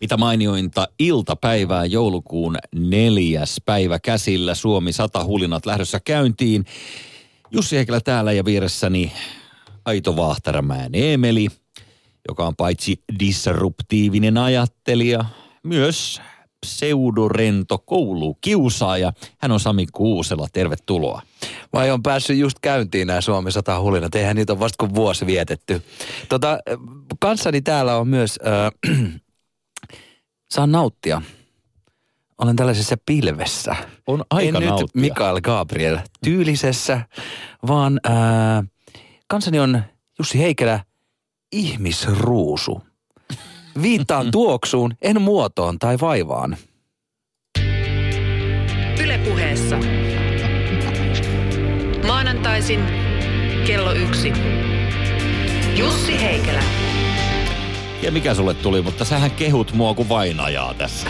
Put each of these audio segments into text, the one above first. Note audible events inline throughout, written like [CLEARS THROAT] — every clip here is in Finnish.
Mitä mainiointa iltapäivää joulukuun neljäs päivä käsillä Suomi 100 hulinat lähdössä käyntiin. Jussi Heikelä täällä ja vieressäni Aito Vahtaramäen Eemeli, joka on paitsi disruptiivinen ajattelija, myös pseudorento koulukiusaaja. Hän on Sami Kuusela, tervetuloa. Vai on päässyt just käyntiin nämä Suomi 100 hulinat, eihän niitä ole vasta kuin vuosi vietetty. Tota, kanssani täällä on myös... Äh, saan nauttia. Olen tällaisessa pilvessä. On aika en nauttia. nyt Mikael Gabriel tyylisessä, vaan ää, kansani on Jussi Heikelä, ihmisruusu. Viittaan tuoksuun, en muotoon tai vaivaan. Ylepuheessa. Maanantaisin kello yksi. Jussi Heikelä. Ja mikä sulle tuli, mutta sähän kehut mua kuin vainajaa tässä.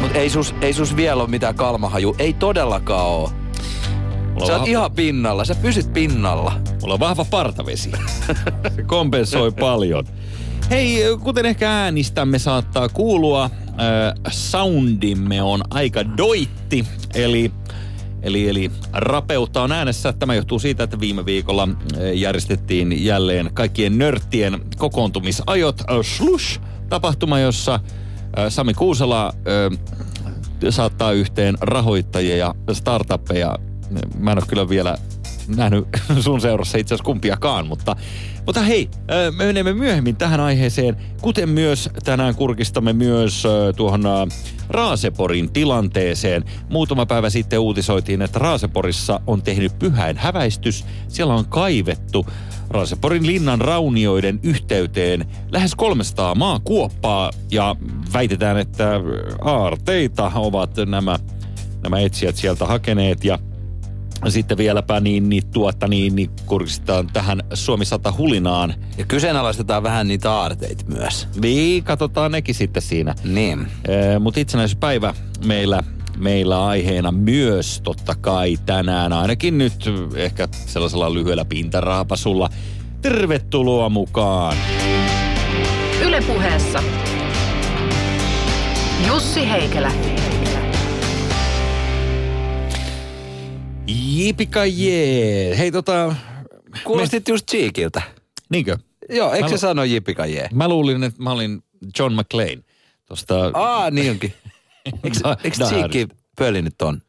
Mutta ei sus, ei sus vielä ole mitään kalmahaju. Ei todellakaan oo. Mulla Sä on oot vahva- ihan pinnalla, sä pysyt pinnalla. Mulla on vahva partavesi. Se kompensoi paljon. Hei, kuten ehkä äänistämme saattaa kuulua, äh, soundimme on aika doitti, eli Eli, eli rapeutta on äänessä. Tämä johtuu siitä, että viime viikolla järjestettiin jälleen kaikkien nörttien kokoontumisajot. Slush, tapahtuma, jossa Sami Kuusela äh, saattaa yhteen rahoittajia ja startuppeja. Mä en ole kyllä vielä nähnyt [LAUGHS] sun seurassa itse asiassa kumpiakaan, mutta, mutta hei, me menemme myöhemmin tähän aiheeseen, kuten myös tänään kurkistamme myös tuohon Raaseporin tilanteeseen. Muutama päivä sitten uutisoitiin, että Raaseporissa on tehnyt pyhäin häväistys. Siellä on kaivettu Raaseporin linnan raunioiden yhteyteen lähes 300 maakuoppaa ja väitetään, että aarteita ovat nämä, nämä etsijät sieltä hakeneet ja sitten vieläpä niin, niin, tuota, niin, niin kurkistetaan tähän Suomi 100 hulinaan. Ja kyseenalaistetaan vähän niitä aarteita myös. Niin, katsotaan nekin sitten siinä. Niin. Mutta itsenäisyyspäivä meillä, meillä aiheena myös totta kai tänään, ainakin nyt ehkä sellaisella lyhyellä pintaraapasulla. Tervetuloa mukaan. Ylepuheessa. Jussi Heikelä. Jipika jee. Hei tota, Kuulostit just Cheekiltä. niinkö? Joo, eikö Mä se lu- sano jipika jee? Mä luulin, että mä olin John McClane. Tosta Aa, niin onkin. [LAUGHS] Eikö, eikö Cheekki pölinyt ton?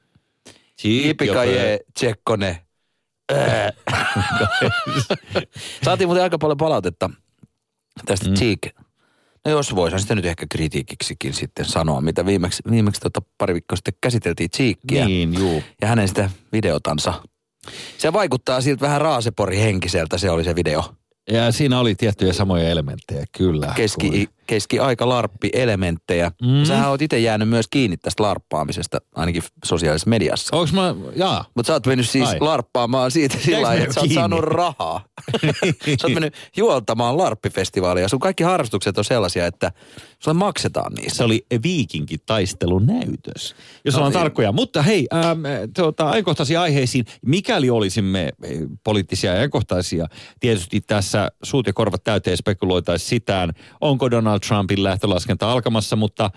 Jipika jee, tsekkone. [LAUGHS] Saatiin muuten aika paljon palautetta tästä mm. Cheek. No jos voisin sitä nyt ehkä kritiikiksikin sitten sanoa, mitä viimeksi, viimeksi tota pari viikkoa sitten käsiteltiin Cheekkiä Niin, juu. ja hänen sitä videotansa. Se vaikuttaa siltä vähän raasepori henkiseltä, se oli se video. Ja siinä oli tiettyjä samoja elementtejä, kyllä. Keski, Kuin- keski-aika larppi-elementtejä. Mm. Sähän oot itse jäänyt myös kiinni tästä larppaamisesta, ainakin sosiaalisessa mediassa. Onks mä, jaa. Mutta sä oot mennyt siis Ai. Larppaamaan siitä sillä lailla, että sä oot saanut rahaa. [LAUGHS] sä oot mennyt juoltamaan larppifestivaalia. Ja sun kaikki harrastukset on sellaisia, että sulle maksetaan niistä. Se oli viikinkin taistelun näytös, jos No ollaan niin. tarkkoja. Mutta hei, ähm, tuota, ajankohtaisiin aiheisiin. Mikäli olisimme eh, poliittisia ja ajankohtaisia, tietysti tässä suut ja korvat täyteen spekuloitaisiin sitään, onko Donald Trumpin lähtölaskenta alkamassa, mutta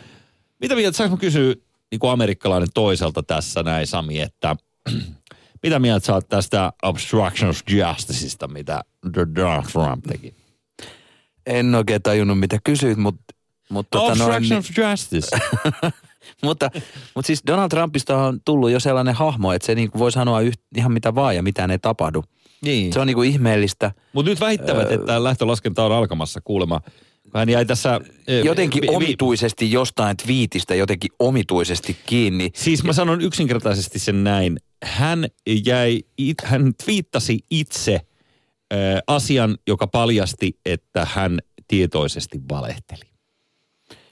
mitä mieltä, saanko kysyä niin kuin amerikkalainen toiselta tässä näin, Sami, että [CLEARS THROAT] mitä mieltä sä oot tästä obstruction of justiceista, mitä Donald Trump teki? En oikein tajunnut, mitä kysyit, mutta... Mutta, tota noin, obstruction of justice. [LAUGHS] mutta, mutta siis Donald Trumpista on tullut jo sellainen hahmo, että se niin voi sanoa yht, ihan mitä vaan ja mitään ei tapahdu. niin. Se on niin kuin ihmeellistä. Mutta nyt väittävät, että lähtölaskenta on alkamassa kuulemma. Hän jäi tässä... eh, Jotenkin vi- omituisesti jostain twiitistä jotenkin omituisesti kiinni. Siis mä sanon yksinkertaisesti sen näin. Hän jäi, it, hän twiittasi itse äh, asian, joka paljasti, että hän tietoisesti valehteli.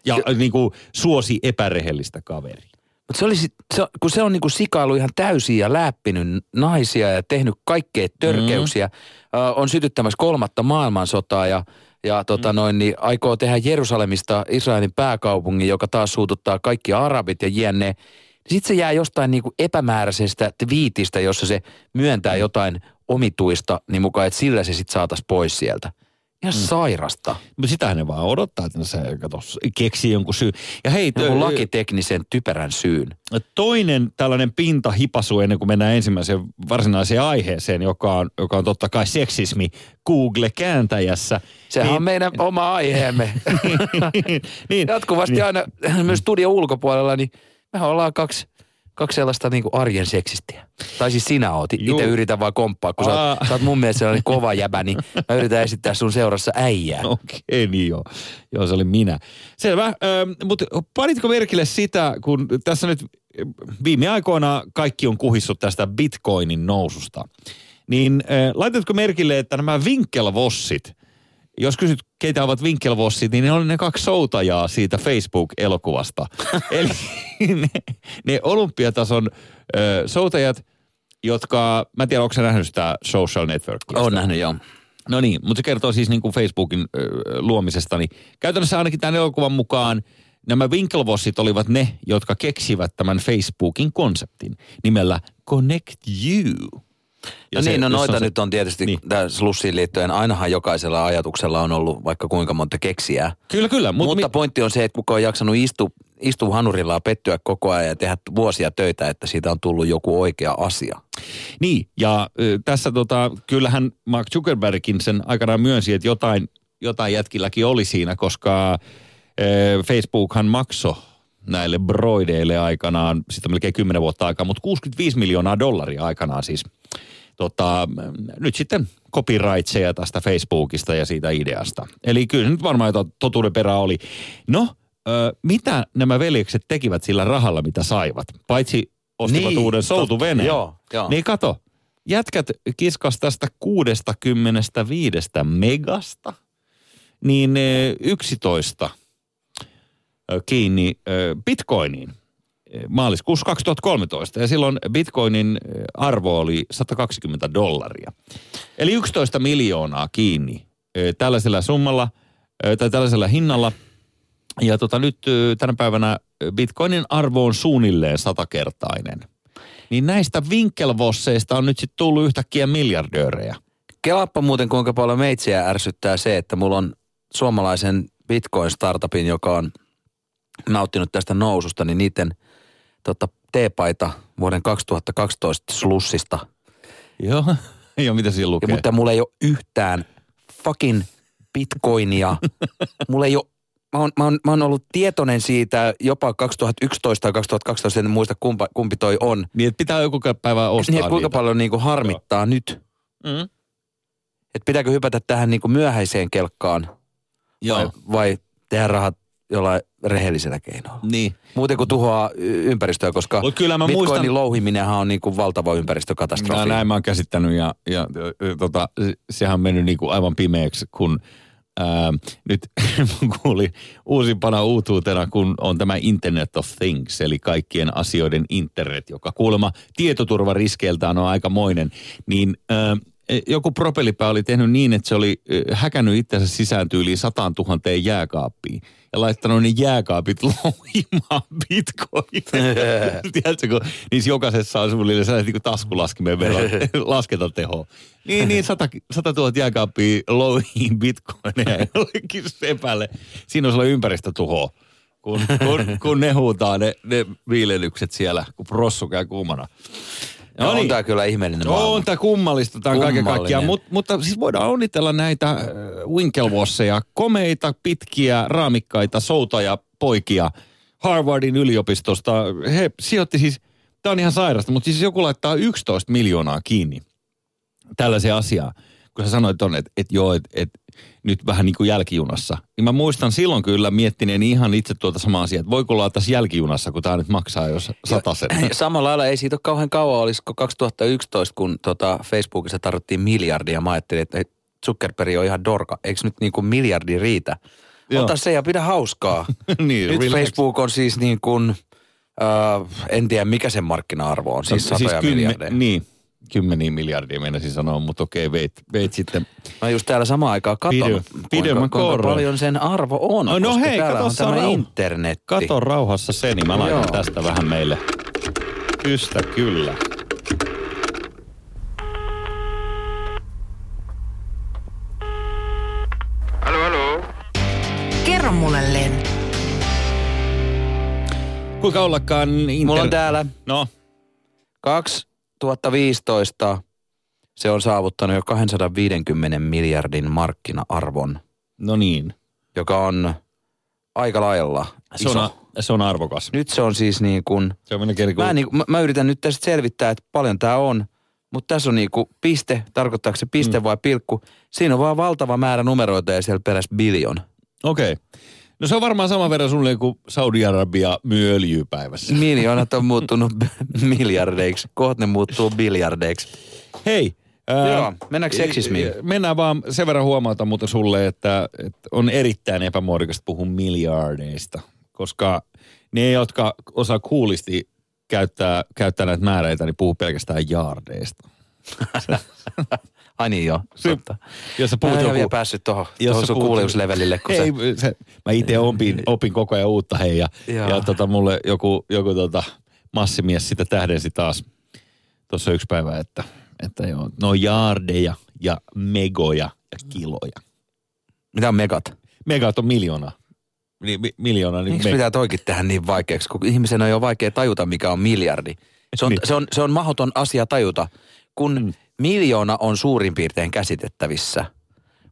Ja äh, niin kuin suosi epärehellistä kaveria. Mutta se oli, sit- se, kun se on niinku sikailu ihan täysin ja läppinyt naisia ja tehnyt kaikkea törkeyksiä, mm. on sytyttämässä kolmatta maailmansotaa ja, Ja tota noin, niin aikoo tehdä Jerusalemista Israelin pääkaupungin, joka taas suututtaa kaikki arabit ja jne. Sitten se jää jostain niin kuin epämääräisestä twiitistä, jossa se myöntää jotain omituista, niin mukaan, että sillä se sitten saataisiin pois sieltä. Ihan mm. sairasta. Mutta sitähän ne vaan odottaa, että se keksii jonkun syyn. Ja hei, Joku tö- lakiteknisen typerän syyn. toinen tällainen pintahipasu ennen kuin mennään ensimmäiseen varsinaiseen aiheeseen, joka on, joka on totta kai seksismi Google-kääntäjässä. Sehän Niin- on meidän oma aiheemme. [LAUGHS] niin, Jatkuvasti niin. aina myös studion ulkopuolella, niin mehän ollaan kaksi, kaksi sellaista niin arjen seksistiä. Tai siis sinä oot. Itse yritän vaan komppaa, kun sä oot, sä oot mun mielestä sellainen kova jäbä, niin mä yritän esittää sun seurassa äijää. Okei, niin joo. Joo, se oli minä. Selvä. Mutta panitko merkille sitä, kun tässä nyt viime aikoina kaikki on kuhissut tästä bitcoinin noususta, niin ö, laitatko merkille, että nämä vinkelvossit, jos kysyt, keitä ovat vinkelvossit, niin ne oli ne kaksi soutajaa siitä Facebook-elokuvasta. [LAUGHS] Eli ne, ne olympiatason ö, soutajat, jotka, mä en tiedä, onko sä nähnyt sitä social networkia? Oon nähnyt, joo. No niin, mutta se kertoo siis niin kuin Facebookin ö, luomisesta. Niin käytännössä ainakin tämän elokuvan mukaan nämä Winklevossit olivat ne, jotka keksivät tämän Facebookin konseptin nimellä Connect You. Ja no niin, no jos noita se- nyt on tietysti Niin. niin. slussiin liittyen. Ainahan jokaisella ajatuksella on ollut vaikka kuinka monta keksiää. Kyllä, kyllä. Mut, Mutta mi- pointti on se, että kuka on jaksanut istu, istua hanurillaan pettyä koko ajan ja tehdä vuosia töitä, että siitä on tullut joku oikea asia. Niin, ja ö, tässä tota, kyllähän Mark Zuckerbergin sen aikanaan myönsi, että jotain, jotain jätkilläkin oli siinä, koska ö, Facebookhan maksoi näille broideille aikanaan, sitten melkein 10 vuotta aikaa, mutta 65 miljoonaa dollaria aikanaan siis. Tota, nyt sitten copyrightseja tästä Facebookista ja siitä ideasta. Eli kyllä nyt varmaan jotain totuuden perää oli. No, ö, mitä nämä veljekset tekivät sillä rahalla, mitä saivat? Paitsi ostivat Niin, uuden soutuveneen. Joo, joo. Niin kato, jätkät kiskas tästä 65 megasta, niin eh, 11 ö, kiinni bitcoiniin maaliskuussa 2013. Ja silloin bitcoinin eh, arvo oli 120 dollaria. Eli 11 miljoonaa kiinni eh, tällaisella summalla eh, tai tällaisella hinnalla. Ja tota, nyt tänä päivänä bitcoinin arvo on suunnilleen satakertainen. Niin näistä vinkelvosseista on nyt sitten tullut yhtäkkiä miljardöörejä. Kelaappa muuten kuinka paljon meitsiä ärsyttää se, että mulla on suomalaisen Bitcoin-startupin, joka on nauttinut tästä noususta, niin niiden tota, teepaita vuoden 2012 slussista. Joo. [LAUGHS] Joo, mitä siinä Ja, lukee? mutta mulla ei ole yhtään fucking bitcoinia. [LAUGHS] mulla ei ole Mä oon, mä, oon, mä oon ollut tietoinen siitä jopa 2011 tai 2012, en muista kumpa, kumpi toi on. Niin, että pitää joku päivä ostaa Niin, kuinka niitä. paljon niinku harmittaa nyt. Mm. Että pitääkö hypätä tähän niinku myöhäiseen kelkkaan Joo. vai, vai tehdä rahat jollain rehellisellä keinoilla. Niin. Muuten kuin tuhoaa ympäristöä, koska Mut kyllä mä Bitcoinin muistan- louhiminenhan on niinku valtava ympäristökatastrofi. No, näin mä oon käsittänyt ja, ja ö, tota, se- sehän on mennyt niinku aivan pimeäksi, kun ää, nyt [LAUGHS] mä kuulin uusimpana uutuutena, kun on tämä Internet of Things, eli kaikkien asioiden internet, joka kuulemma tietoturvariskeiltään on aikamoinen, niin ää, joku propellipää oli tehnyt niin, että se oli ö, häkännyt itsensä sisään tyyliin sataan tuhanteen jääkaappiin ja laittanut ne jääkaapit [LAUGHS] louhimaan bitcoin. [LAUGHS] Tiedätkö, kun niissä jokaisessa on suunnilleen sellainen niin taskulaskimen verran [LAUGHS] laskentateho. Niin, niin, sata, sata tuhat jääkaappia louhiin bitcoineja jollekin sepälle. Siinä on sellainen ympäristötuho, kun, kun, kun ne huutaa ne, ne viilelykset siellä, kun prossu käy kuumana. No, on tää kyllä ihmeellinen maailma. On tämä kummallista, tämä on kaiken kaikkiaan. Mut, mutta siis voidaan onnitella näitä äh, Winkelvosseja, komeita, pitkiä, raamikkaita, soutaja poikia Harvardin yliopistosta. He sijoitti siis, tämä on ihan sairasta, mutta siis joku laittaa 11 miljoonaa kiinni tällaiseen asiaan. Kun sä sanoit on, että et joo, että et, nyt vähän niin kuin jälkijunassa. Niin mä muistan silloin kyllä miettineen ihan itse tuota samaa asiaa, että voiko olla tässä jälkijunassa, kun tämä nyt maksaa jos satasen. [CLEARS THROAT] Samalla lailla ei siitä ole kauhean kauan, olisiko 2011, kun tota Facebookissa tarvittiin miljardia. Mä ajattelin, että Zuckerberg on ihan dorka. Eikö nyt niin kuin miljardi riitä? Joo. Ota se ja pidä hauskaa. [LAUGHS] niin, nyt relax. Facebook on siis niin kuin, äh, en tiedä mikä sen markkina-arvo on, siis satoja kymmen- miljardeja. Niin, kymmeniä miljardia meinasin sanoa, mutta okei, veit, veit sitten. Mä just täällä samaan aikaan katon, pidemmän kuinka, kuinka paljon sen arvo on. No, no koska hei, täällä kato on tämä rauha- internetti. Kato rauhassa se, niin mä laitan Joo. tästä vähän meille. Ystä kyllä. Hallå, hallå? Kerro mulle, Len. Kuinka ollakaan inter... Mulla on täällä No, 2015 se on saavuttanut jo 250 miljardin markkina-arvon, no niin. joka on aika lailla Se iso. on, se on arvokas. Nyt se on siis niin kuin, Se on mä, kuin... niin, mä, mä yritän nyt tästä selvittää, että paljon tämä on, mutta tässä on niin kuin piste, tarkoittaako se piste mm. vai pilkku. Siinä on vaan valtava määrä numeroita ja siellä perässä biljon. Okei. Okay. No se on varmaan sama verran sulle kuin Saudi-Arabia myy öljyä päivässä. Miljoonat on muuttunut [LAUGHS] miljardeiksi, kohta ne muuttuu biljardeiksi. Hei. Ää, Joo, mennäänkö seksismiin? Mennään vaan sen verran huomata mutta sulle, että, että on erittäin epämuodikasta puhua miljardeista, koska ne, jotka osaa kuulisti käyttää, käyttää näitä määreitä, niin puhuu pelkästään jaardeista. [LAUGHS] Ai niin joo, Se- totta. Jos sä Mä puhut en ole joku, vielä päässyt tuohon, sä sun puhut- kun Ei, se... se, mä itse opin, opin koko ajan uutta hei ja, ja tota, mulle joku, joku tota, massimies sitä tähdensi taas tuossa yksi päivä, että, että joo, no jaardeja ja megoja ja kiloja. Mitä on megat? Megat on miljoona. Ni, mi, miljoona. Niin Miksi pitää toikin tehdä niin vaikeaksi, kun ihmisen on jo vaikea tajuta, mikä on miljardi. Se on, Niin. se on, se on mahdoton asia tajuta, kun mm. Miljoona on suurin piirtein käsitettävissä.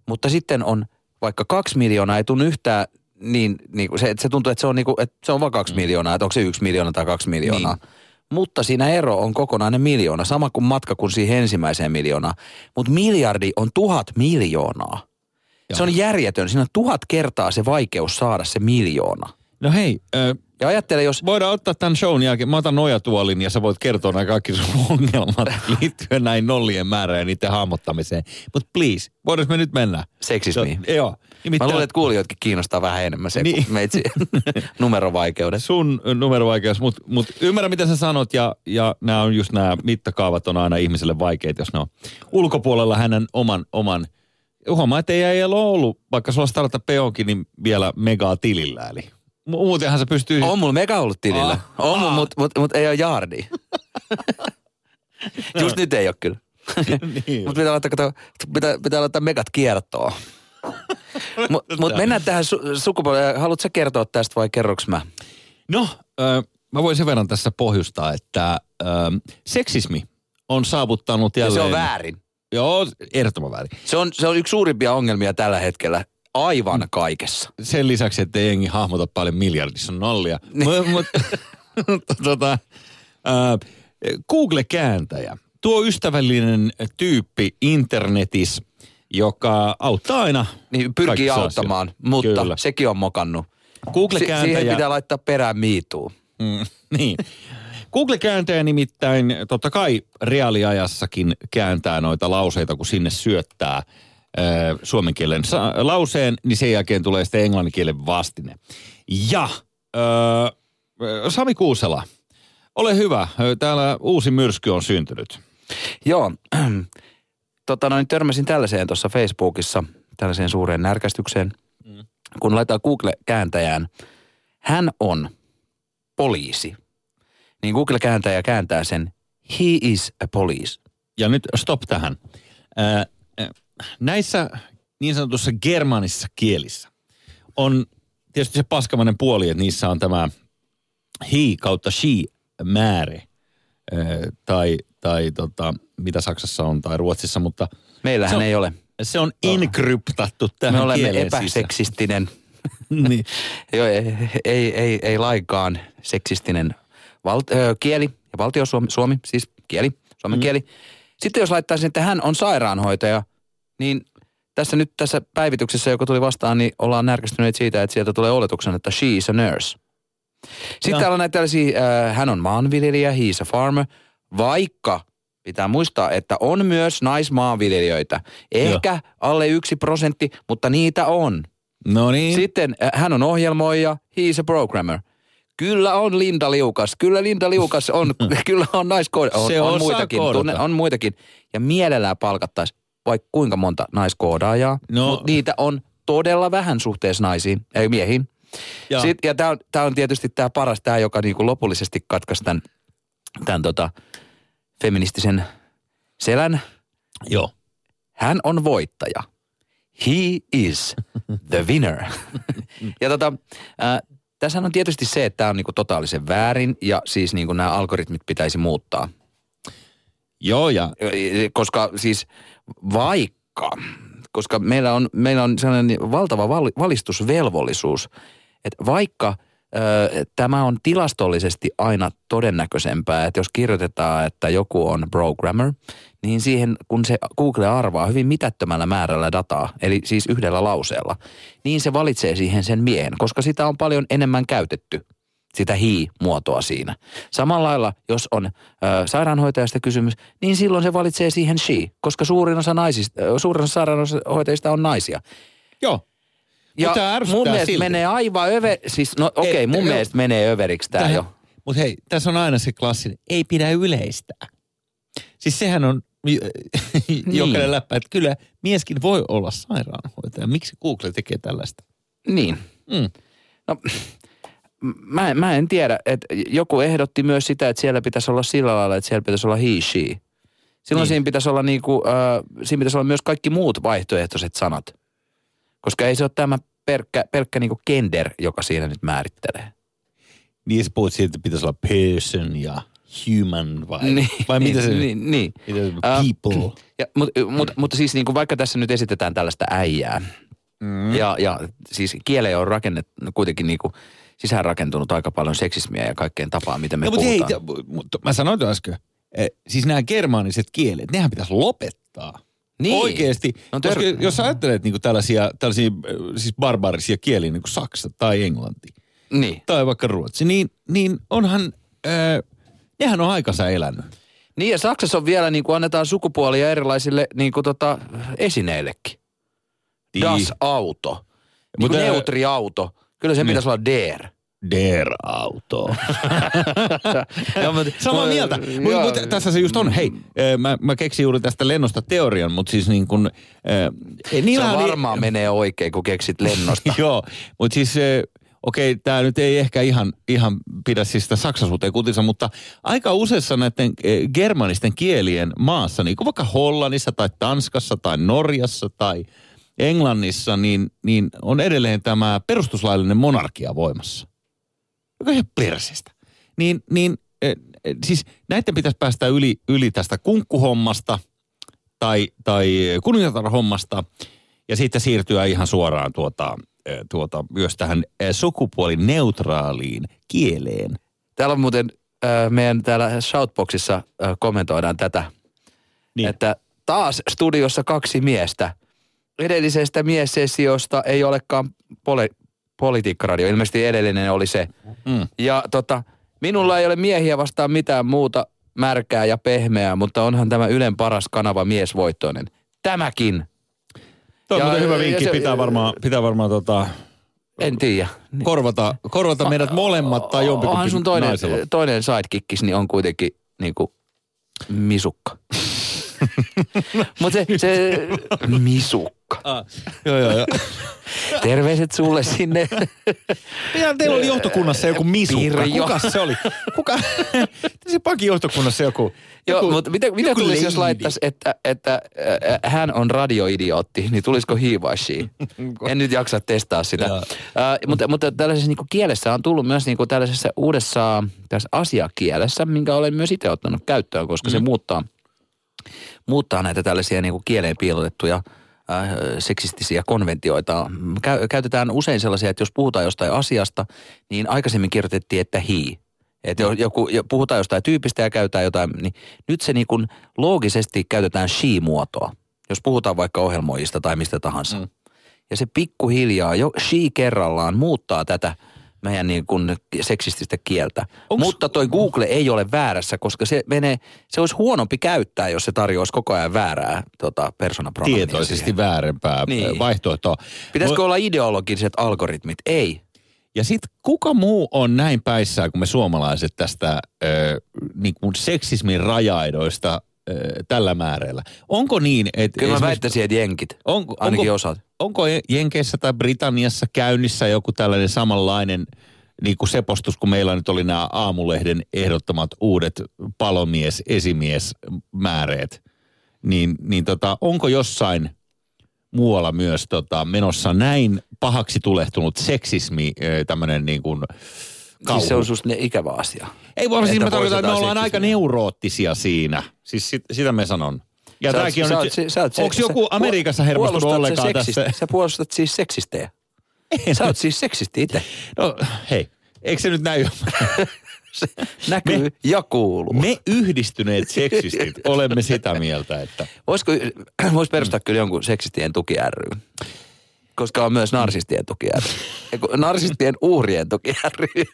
Mutta sitten on, vaikka kaksi miljoonaa ei tunnu yhtään niin, niin se, että se tuntuu, että se on, niin kuin, että se on vaan kaksi mm. miljoonaa, että onko se yksi miljoona tai kaksi miljoonaa. Niin. Mutta siinä ero on kokonainen miljoona, sama kuin matka kuin siihen ensimmäiseen miljoonaan. Mutta miljardi on tuhat miljoonaa. Se on järjetön. Siinä on tuhat kertaa se vaikeus saada se miljoona. No hei, ö, Ja ajattele, jos... voidaan ottaa tämän shown jälkeen. Mä otan nojatuolin ja sä voit kertoa nämä kaikki sun [LAUGHS] ongelmat [LAUGHS] liittyen näin nollien määrään ja niiden hahmottamiseen. Mutta please, voidaanko me nyt mennä? Seksismiin. So, joo. Mä Nimittäin luulen, että kuulijoitkin kiinnostaa vähän enemmän se niin. Meitsi [LAUGHS] numerovaikeudet. sun numerovaikeus, mutta mut ymmärrän mitä sä sanot ja, ja nämä on just nämä mittakaavat on aina ihmiselle vaikeita, jos ne on ulkopuolella hänen oman, oman Huomaa, että ei ole ollut, vaikka sulla startup onkin, niin vielä megaa tilillä. Eli muutenhan se pystyy... On mulla mega ollut tilillä. Ah. On mulla, Ah. mutta mut, mut ei ole jaardi. [LAUGHS] Just nyt ei ole kyllä. [LAUGHS] niin. Mutta pitää laittaa, kato, pitää, pitää laittaa megat kiertoon. Mutta [LAUGHS] mut mennään tähän su- sukupuoleen. Haluatko sä kertoa tästä vai kerroks mä? No, ö, mä voin sen verran tässä pohjustaa, että ö, seksismi on saavuttanut Ja jälleen... se on väärin. Joo, ehdottoman väärin. Se on, se on yksi suurimpia ongelmia tällä hetkellä aivan kaikessa. Sen lisäksi, että jengi hahmota paljon miljardissa on nollia. Mut, mut, [LAUGHS] tota, ö, Google-kääntäjä. Tuo ystävällinen tyyppi internetissä, joka auttaa aina Niin pyrkii auttamaan, asioissa. mutta Kyllä. sekin on mokannut. Google-kääntäjä... Si- siihen pitää laittaa perään miituu. Mm, [LAUGHS] niin. Google-kääntäjä nimittäin totta kai reaaliajassakin kääntää noita lauseita, kun sinne syöttää suomen kielen lauseen, niin sen jälkeen tulee sitten englannin kielen vastine. Ja ö, Sami Kuusela, ole hyvä. Täällä uusi myrsky on syntynyt. Joo, [CLEARS THROAT] tota noin, törmäsin tällaiseen tuossa Facebookissa, tällaiseen suureen närkästykseen. Mm. Kun laittaa Google-kääntäjään, hän on poliisi. Niin Google-kääntäjä kääntää sen, he is a police. Ja nyt stop tähän. Ää, näissä niin sanotussa germanisissa kielissä on tietysti se paskamainen puoli, että niissä on tämä he kautta she määrä. Ää, tai, tai tota, mitä Saksassa on tai Ruotsissa, mutta Meillähän on- ei ole. se on inkryptattu tähän Me olemme epäseksistinen, [LAUGHS] niin. [LAUGHS] Joo, ei, ei, ei, ei lainkaan seksistinen val, ö, kieli ja valtiosuomi, suomi, siis kieli, suomen mm. kieli. Sitten jos laittaisin, että hän on sairaanhoitaja, niin tässä nyt tässä päivityksessä, joka tuli vastaan, niin ollaan närkästyneet siitä, että sieltä tulee oletuksen, että she is a nurse. Sitten Joo. täällä on näitä tällaisia, äh, hän on maanviljelijä, he is a farmer, vaikka pitää muistaa, että on myös naismaanviljelijöitä. Ehkä alle yksi prosentti, mutta niitä on. No niin. Sitten äh, hän on ohjelmoija, he is a programmer. Kyllä on Linda Liukas. Kyllä Linda Liukas on. [LAUGHS] kyllä on naiskooda. On, Se on, muitakin. Tunne, on muitakin. Ja mielellään palkattaisi vaikka kuinka monta naiskoodaajaa. No. Mutta niitä on todella vähän suhteessa naisiin, ei miehiin. Ja- Ja, Sit, ja tämä on, tää on tietysti tämä paras, tämä joka niinku lopullisesti katkaisi tämän, tämän tota, feministisen selän. Joo. Hän on voittaja. He is the winner. [LAUGHS] ja tota, äh, tässä on tietysti se, että tämä on niinku totaalisen väärin ja siis niinku nämä algoritmit pitäisi muuttaa. Joo, ja Koska siis vaikka, koska meillä on, meillä on sellainen valtava val, valistusvelvollisuus, että vaikka tämä on tilastollisesti aina todennäköisempää, että jos kirjoitetaan, että joku on programmer, niin siihen, kun se Google arvaa hyvin mitättömällä määrällä dataa, eli siis yhdellä lauseella, niin se valitsee siihen sen miehen, koska sitä on paljon enemmän käytetty sitä he-muotoa siinä. Samalla lailla, jos on ö, sairaanhoitajasta kysymys, niin silloin se valitsee siihen she, koska suurin osa, naisista, suurin osa sairaanhoitajista on naisia. joo. Ja Mut tää ärsyttää mun mielestä silti. menee aivan över, siis no okei, Ei, okay, mun joo. mielestä menee överiksi tää jo. Mutta hei, tässä on aina se klassinen, ei pidä yleistää. Siis sehän on [LAUGHS] jokainen läppä, että kyllä mieskin voi olla sairaanhoitaja. Miksi Google tekee tällaista? Niin. Mm. No, mä, en- mä en tiedä, että joku ehdotti myös sitä, että siellä pitäisi olla sillä lailla, että siellä pitäisi olla he, she. Silloin Niin. niin. siinä pitäisi olla niinku, äh, siinä pitäisi olla myös kaikki muut vaihtoehtoiset sanat. Koska ei se ole tämä pelkkä, pelkkä niinku gender, joka siinä nyt määrittelee. Niin sä puhut siitä, että pitäisi olla person ja human vai, vai mitä se niin, niin. people? Ja, mutta, mutta, mutta siis niin kuin vaikka tässä nyt esitetään tällaista äijää, mm. ja, ja siis kieleen on rakennettu kuitenkin niin kuin sisäänrakentunut aika paljon seksismiä ja kaikkeen tapaa, miten me No, mutta hei, puhutaan. t- mutta mä sanoin äsken, eh, siis nämä germaaniset kielet, nehän pitäisi lopettaa. Niin. Oikeesti. No koska ter- jos sä ajattelet niinku tällaisia, tällaisia eh, siis barbaarisia kieliä niin kuin saksa tai englanti niin. tai vaikka ruotsi, niin, niin onhan, äh, nehän on aikansa elänyt. niin, ja Saksassa on vielä, niin kuin annetaan sukupuolia erilaisille niin kuin tota, esineillekin. Das Auto. Niin Mutta- neutri auto. Kyllä se pitäisi olla der. Der Auto. [LAUGHS] ja, mutta, Samaa mieltä. Mutta mut, tässä se just on. Hei, äh, mä, mä keksin juuri tästä lennosta teorian, mutta siis niin kuin... Äh, Se niillähän oli- varmaan menee oikein, kun keksit lennosta. [LAUGHS] Joo, mutta siis eh, okei, okay, tämä nyt ei ehkä ihan, ihan pidä siis sitä saksaisuuteen kutinsa, mutta aika useissa näiden germanisten kielien maassa, niin kuin vaikka Hollannissa tai Tanskassa tai Norjassa tai Englannissa, niin, niin on edelleen tämä perustuslaillinen monarkia voimassa. Joka on ihan persestä. Niin, niin eh, eh, siis näiden pitäisi päästä yli, yli tästä kunkkuhommasta tai, tai kuningatarhommasta ja sitten siirtyä ihan suoraan tuota, eh, tuota, myös tähän sukupuolineutraaliin kieleen. Täällä on muuten äh, meidän täällä Shoutboxissa äh, kommentoidaan tätä, Niin. että taas studiossa kaksi miestä. Edellisestä miessessiosta ei olekaan poli- politiikkaradio, ilmeisesti edellinen oli se. Mm. Ja tota, minulla ei ole miehiä vastaan mitään muuta märkää ja pehmeää, mutta onhan tämä Ylen paras kanava miesvoittoinen. Tämäkin, Tuo on Ja- hyvä vinkki, se- pitää varmaan, pitää varmaan tota, en tiedä. korvata, korvata meidät molemmat tai jompikumpi Onhan sun toinen, naisella. toinen sidekickis, niin on kuitenkin niinku misukka. Mutta se, se misukka. Ah, joo, joo, joo. Terveiset sulle sinne. Ja teillä oli johtokunnassa joku misukka. Pirjo. Kuka se oli? Kuka? se pankin johtokunnassa joku. Joo, joku mutta mitä, mitä tulisi, jos lady. laittaisi, että, että äh, hän on radioidiootti, niin tulisiko he vai she? En nyt jaksa testaa sitä. Äh, mutta, mutta tällaisessa niin kielessä on tullut myös niin tällaisessa uudessa tässä asiakielessä, minkä olen myös itse ottanut käyttöön, koska mm. se muuttaa, muuttaa näitä tällaisia niin kieleen piilotettuja äh, seksistisiä konventioita. Käy, käytetään usein sellaisia, että jos puhutaan jostain asiasta, niin aikaisemmin kirjoitettiin, että he. Että jos joku, jo- puhutaan jostain tyypistä ja käytetään jotain, niin nyt se niin kuin loogisesti käytetään she-muotoa. Jos puhutaan vaikka ohjelmoijista tai mistä tahansa. Mm. Ja se pikkuhiljaa, jo she kerrallaan muuttaa tätä meidän niin kuin seksististä kieltä. Onks- Mutta toi Google ei ole väärässä, koska se menee, se olisi huonompi käyttää, jos se tarjoaisi koko ajan väärää tota, persoonapronomia Tietoisesti siihen. väärempää Niin. vaihtoehtoa. Pitäisikö Mo- olla ideologiset algoritmit? Ei. Ja sitten kuka muu on näin päissään kuin me suomalaiset tästä ö, niin kuin seksismin rajaidoista tällä määrällä? Onko niin, että... Kyllä mä väittäisin, että jenkit. Onko, Ainakin onko, osat. onko Jenkeissä tai Britanniassa käynnissä joku tällainen samanlainen niin kuin sepostus, kun meillä nyt oli nämä aamulehden ehdottomat uudet palomies, esimies määreet, niin, niin tota, onko jossain muualla myös tota, menossa näin pahaksi tulehtunut seksismi, tämmöinen niin kuin kauhu? Siis se on susta ne ikävä asia. Ei vaan siis mä tarkoitan, että me ollaan aika neuroottisia siinä. Siis sit, sitä me sanon. Ja Sä oot- tämäkin on sä nyt, oot se- sä oot se- onko joku Amerikassa puol- hermostunut ollenkaan sä seksist- tästä? Sä puolustat siis seksistejä. Sä oot siis seksisti itse. No hei, eikö se nyt näy? [LAUGHS] Se näkyy Me- ja kuuluu. Me yhdistyneet seksistit olemme sitä mieltä, että Voisiko, vois perustaa kyllä jonkun seksistien tuki ry. Koska on myös narsistien tuki ry. Eiku, Narsistien uhrien tuki ry.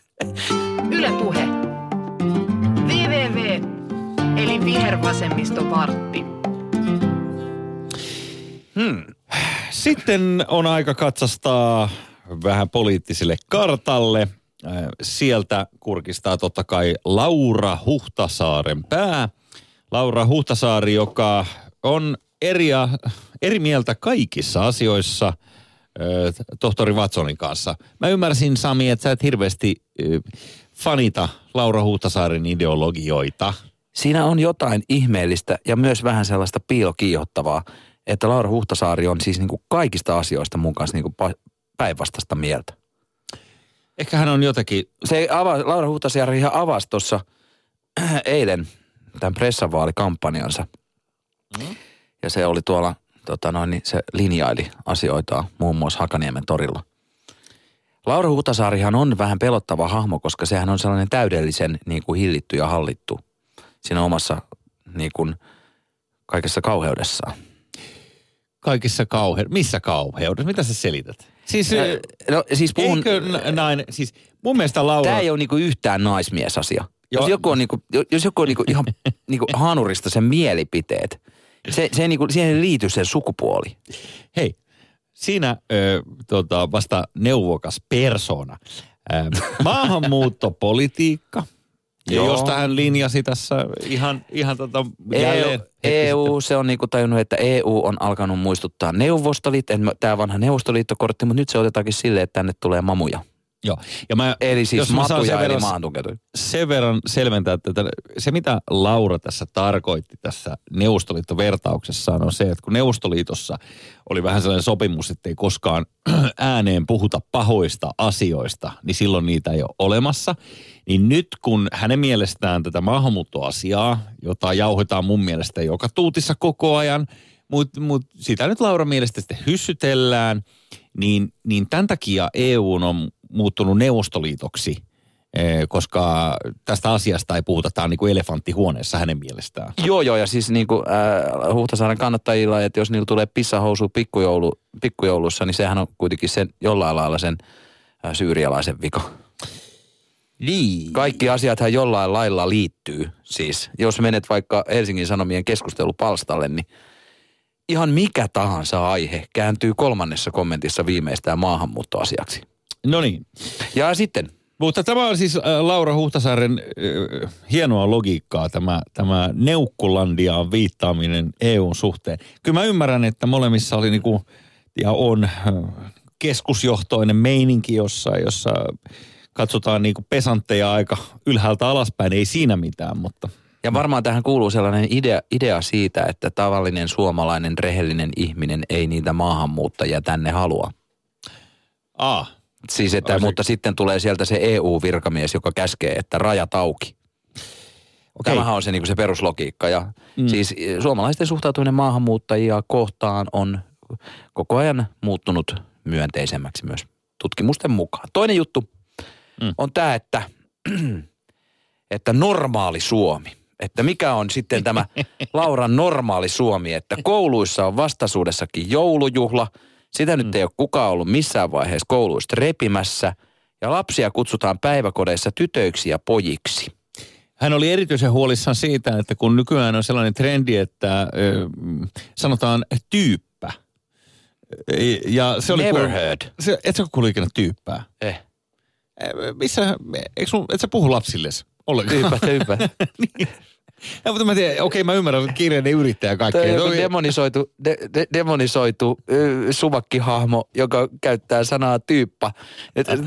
Yle Puhe. VVV. Eli vihervasemmisto vartti. sitten on aika katsastaa vähän poliittiselle kartalle. Äh, Sieltä kurkistaa totta kai Laura Huhtasaaren pää. Laura Huhtasaari, joka on eri, eri mieltä kaikissa asioissa tohtori Watsonin kanssa. Mä ymmärsin, Sami, että sä et hirveästi fanita Laura Huhtasaaren ideologioita. Siinä on jotain ihmeellistä ja myös vähän sellaista piilokiihottavaa, että Laura Huhtasaari on siis niinku kaikista asioista mun kanssa niinku pa- päinvastaista mieltä. Ehkä hän on jotakin Se ava, Laura Huhtasaari ihan avasi tuossa [CLEARS THROAT] eilen tämän pressavaalikampanjansa. Ja se oli tuolla, tota noin, niin se linjaili asioita muun muassa Hakaniemen torilla. Laura Huhtasaarihan on vähän pelottava hahmo, koska sehän on sellainen täydellisen niin kuin hillitty ja hallittu siinä omassa niin kuin, kaikessa kauheudessaan. kaikissa kauhe... Missä kauheudessa? Mitä sä selität? Siis, Ä, No siis puhun, eikö näin, siis mun mielestä Laura... Tämä ei ole niinku yhtään naismiesasia. Joo. Jos joku on, niinku, jos joku on niinku ihan [LAUGHS] niinku hanurista sen mielipiteet, se, se niinku, siihen ei liity sen sukupuoli. Hei, siinä ö, tota, vasta neuvokas persona. Ö, maahanmuuttopolitiikka, ja Joo. josta hän linjasi tässä ihan, ihan tota, EU, jälleen. EU, se on niinku tajunnut, että EU on alkanut muistuttaa Neuvostoliitto, tämä vanha Neuvostoliittokortti, mutta nyt se otetaankin silleen, että tänne tulee mamuja. Joo. Ja mä, Eli siis jos matuja, sen eli verran- maantunketuja. sen verran selventää, että se mitä Laura tässä tarkoitti tässä Neuvostoliittovertauksessaan on se, että kun Neuvostoliitossa oli vähän sellainen sopimus, että ei koskaan [CLEARS THROAT] ääneen puhuta pahoista asioista, niin silloin niitä ei ole olemassa. Niin nyt kun hänen mielestään tätä maahanmuuttoasiaa, jota jauhetaan mun mielestä joka tuutissa koko ajan, mutta mut sitä nyt Laura mielestä sitten hyssytellään, niin, niin tämän takia EU on muuttunut Neuvostoliitoksi – Eh, koska tästä asiasta ei puhuta, tämä on niin kuin elefanttihuoneessa hänen mielestään. Joo, joo, ja siis niin kuin, äh, Huhtasaaren kannattajilla, että jos niillä tulee pissahousu pikkujoulu, pikkujoulussa, niin sehän on kuitenkin sen jollain lailla sen äh, syyrialaisen vika. Niin. Kaikki asiathan jollain lailla liittyy. Siis jos menet vaikka Helsingin Sanomien keskustelupalstalle, niin ihan mikä tahansa aihe kääntyy kolmannessa kommentissa viimeistään maahanmuuttoasiaksi. No niin. Ja sitten, Mutta tämä on siis äh, Laura Huhtasaaren äh, hienoa logiikkaa, tämä, tämä Neukkulandiaan viittaaminen EUn suhteen. Kyllä mä ymmärrän, että molemmissa oli niinku, ja on äh, keskusjohtoinen meininki, jossa, jossa katsotaan niinku pesantteja aika ylhäältä alaspäin. Ei siinä mitään, mutta ja varmaan tähän kuuluu sellainen idea, idea siitä, että tavallinen suomalainen rehellinen ihminen ei niitä maahanmuuttajia tänne halua. a, Siis että, Ai se- mutta sitten tulee sieltä se EU-virkamies, joka käskee, että rajat auki. Okei. Tämähän on se, niin se peruslogiikka. Ja mm. Siis eh, suomalaisten suhtautuminen maahanmuuttajia kohtaan on koko ajan muuttunut myönteisemmäksi myös tutkimusten mukaan. Toinen juttu mm. on tämä, että, [CLEARS THROAT] että normaali Suomi. Että mikä on sitten tämä [LAUGHS] Lauran normaali Suomi, että kouluissa on vastaisuudessakin joulujuhla. Sitä nyt ei ole kukaan ollut missään vaiheessa kouluista repimässä. Ja lapsia kutsutaan päiväkodeissa tytöiksi ja pojiksi. Hän oli erityisen huolissaan siitä, että kun nykyään on sellainen trendi, että ö, sanotaan tyyppä. Ja se oli Never kuul- heard. Se, et sä kuullut ikinä tyyppää? Eh. Eh, Missä, eikö sun, et sä puhu lapsilles ollenkaan? Tyyppä, tyyppä. [LAUGHS] niin. Ja, mutta mä tiedän, okei mä ymmärrän, että kirjainen yrittäjä kaikkea. on joku Toi- demonisoitu, de, de, demonisoitu suvakkihahmo, joka käyttää sanaa tyyppä.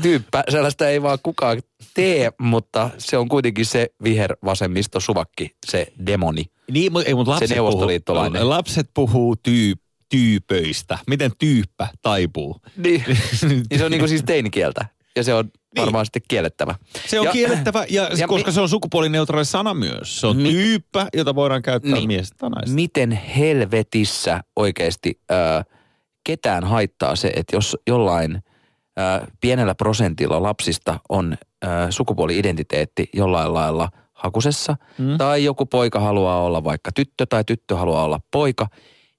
Tyyppä, sellaista ei vaan kukaan tee, mutta se on kuitenkin se vihervasemmisto suvakki, se demoni. Niin, mutta ei, mutta lapset, neuvostoliittolainen. puhuu, lapset puhuu tyy, tyypöistä. Miten tyyppä taipuu? Niin, [LAUGHS] niin se on niinku siis teinikieltä. Ja se on varmaan sitten kiellettävä. Se on ja, kiellettävä, ja, ja koska mi- se on sukupuolineutraali sana myös. Se on Mi- tyyppä, jota voidaan käyttää Niin. niin. miestä tai naista. Miten helvetissä oikeasti äh, ketään haittaa se, että jos jollain äh, pienellä prosentilla lapsista on äh, sukupuoli-identiteetti jollain lailla hakusessa, mm. tai joku poika haluaa olla vaikka tyttö tai tyttö haluaa olla poika,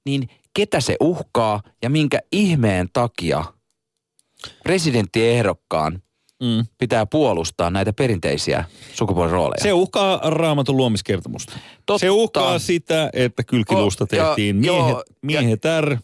niin ketä se uhkaa ja minkä ihmeen takia presidenttiehdokkaan Mm. pitää puolustaa näitä perinteisiä sukupuolirooleja. Se uhkaa raamatun luomiskertomusta. Totta. Se uhkaa sitä, että kylkiluusta ja- tehtiin joo, miehet, ja- miehet R,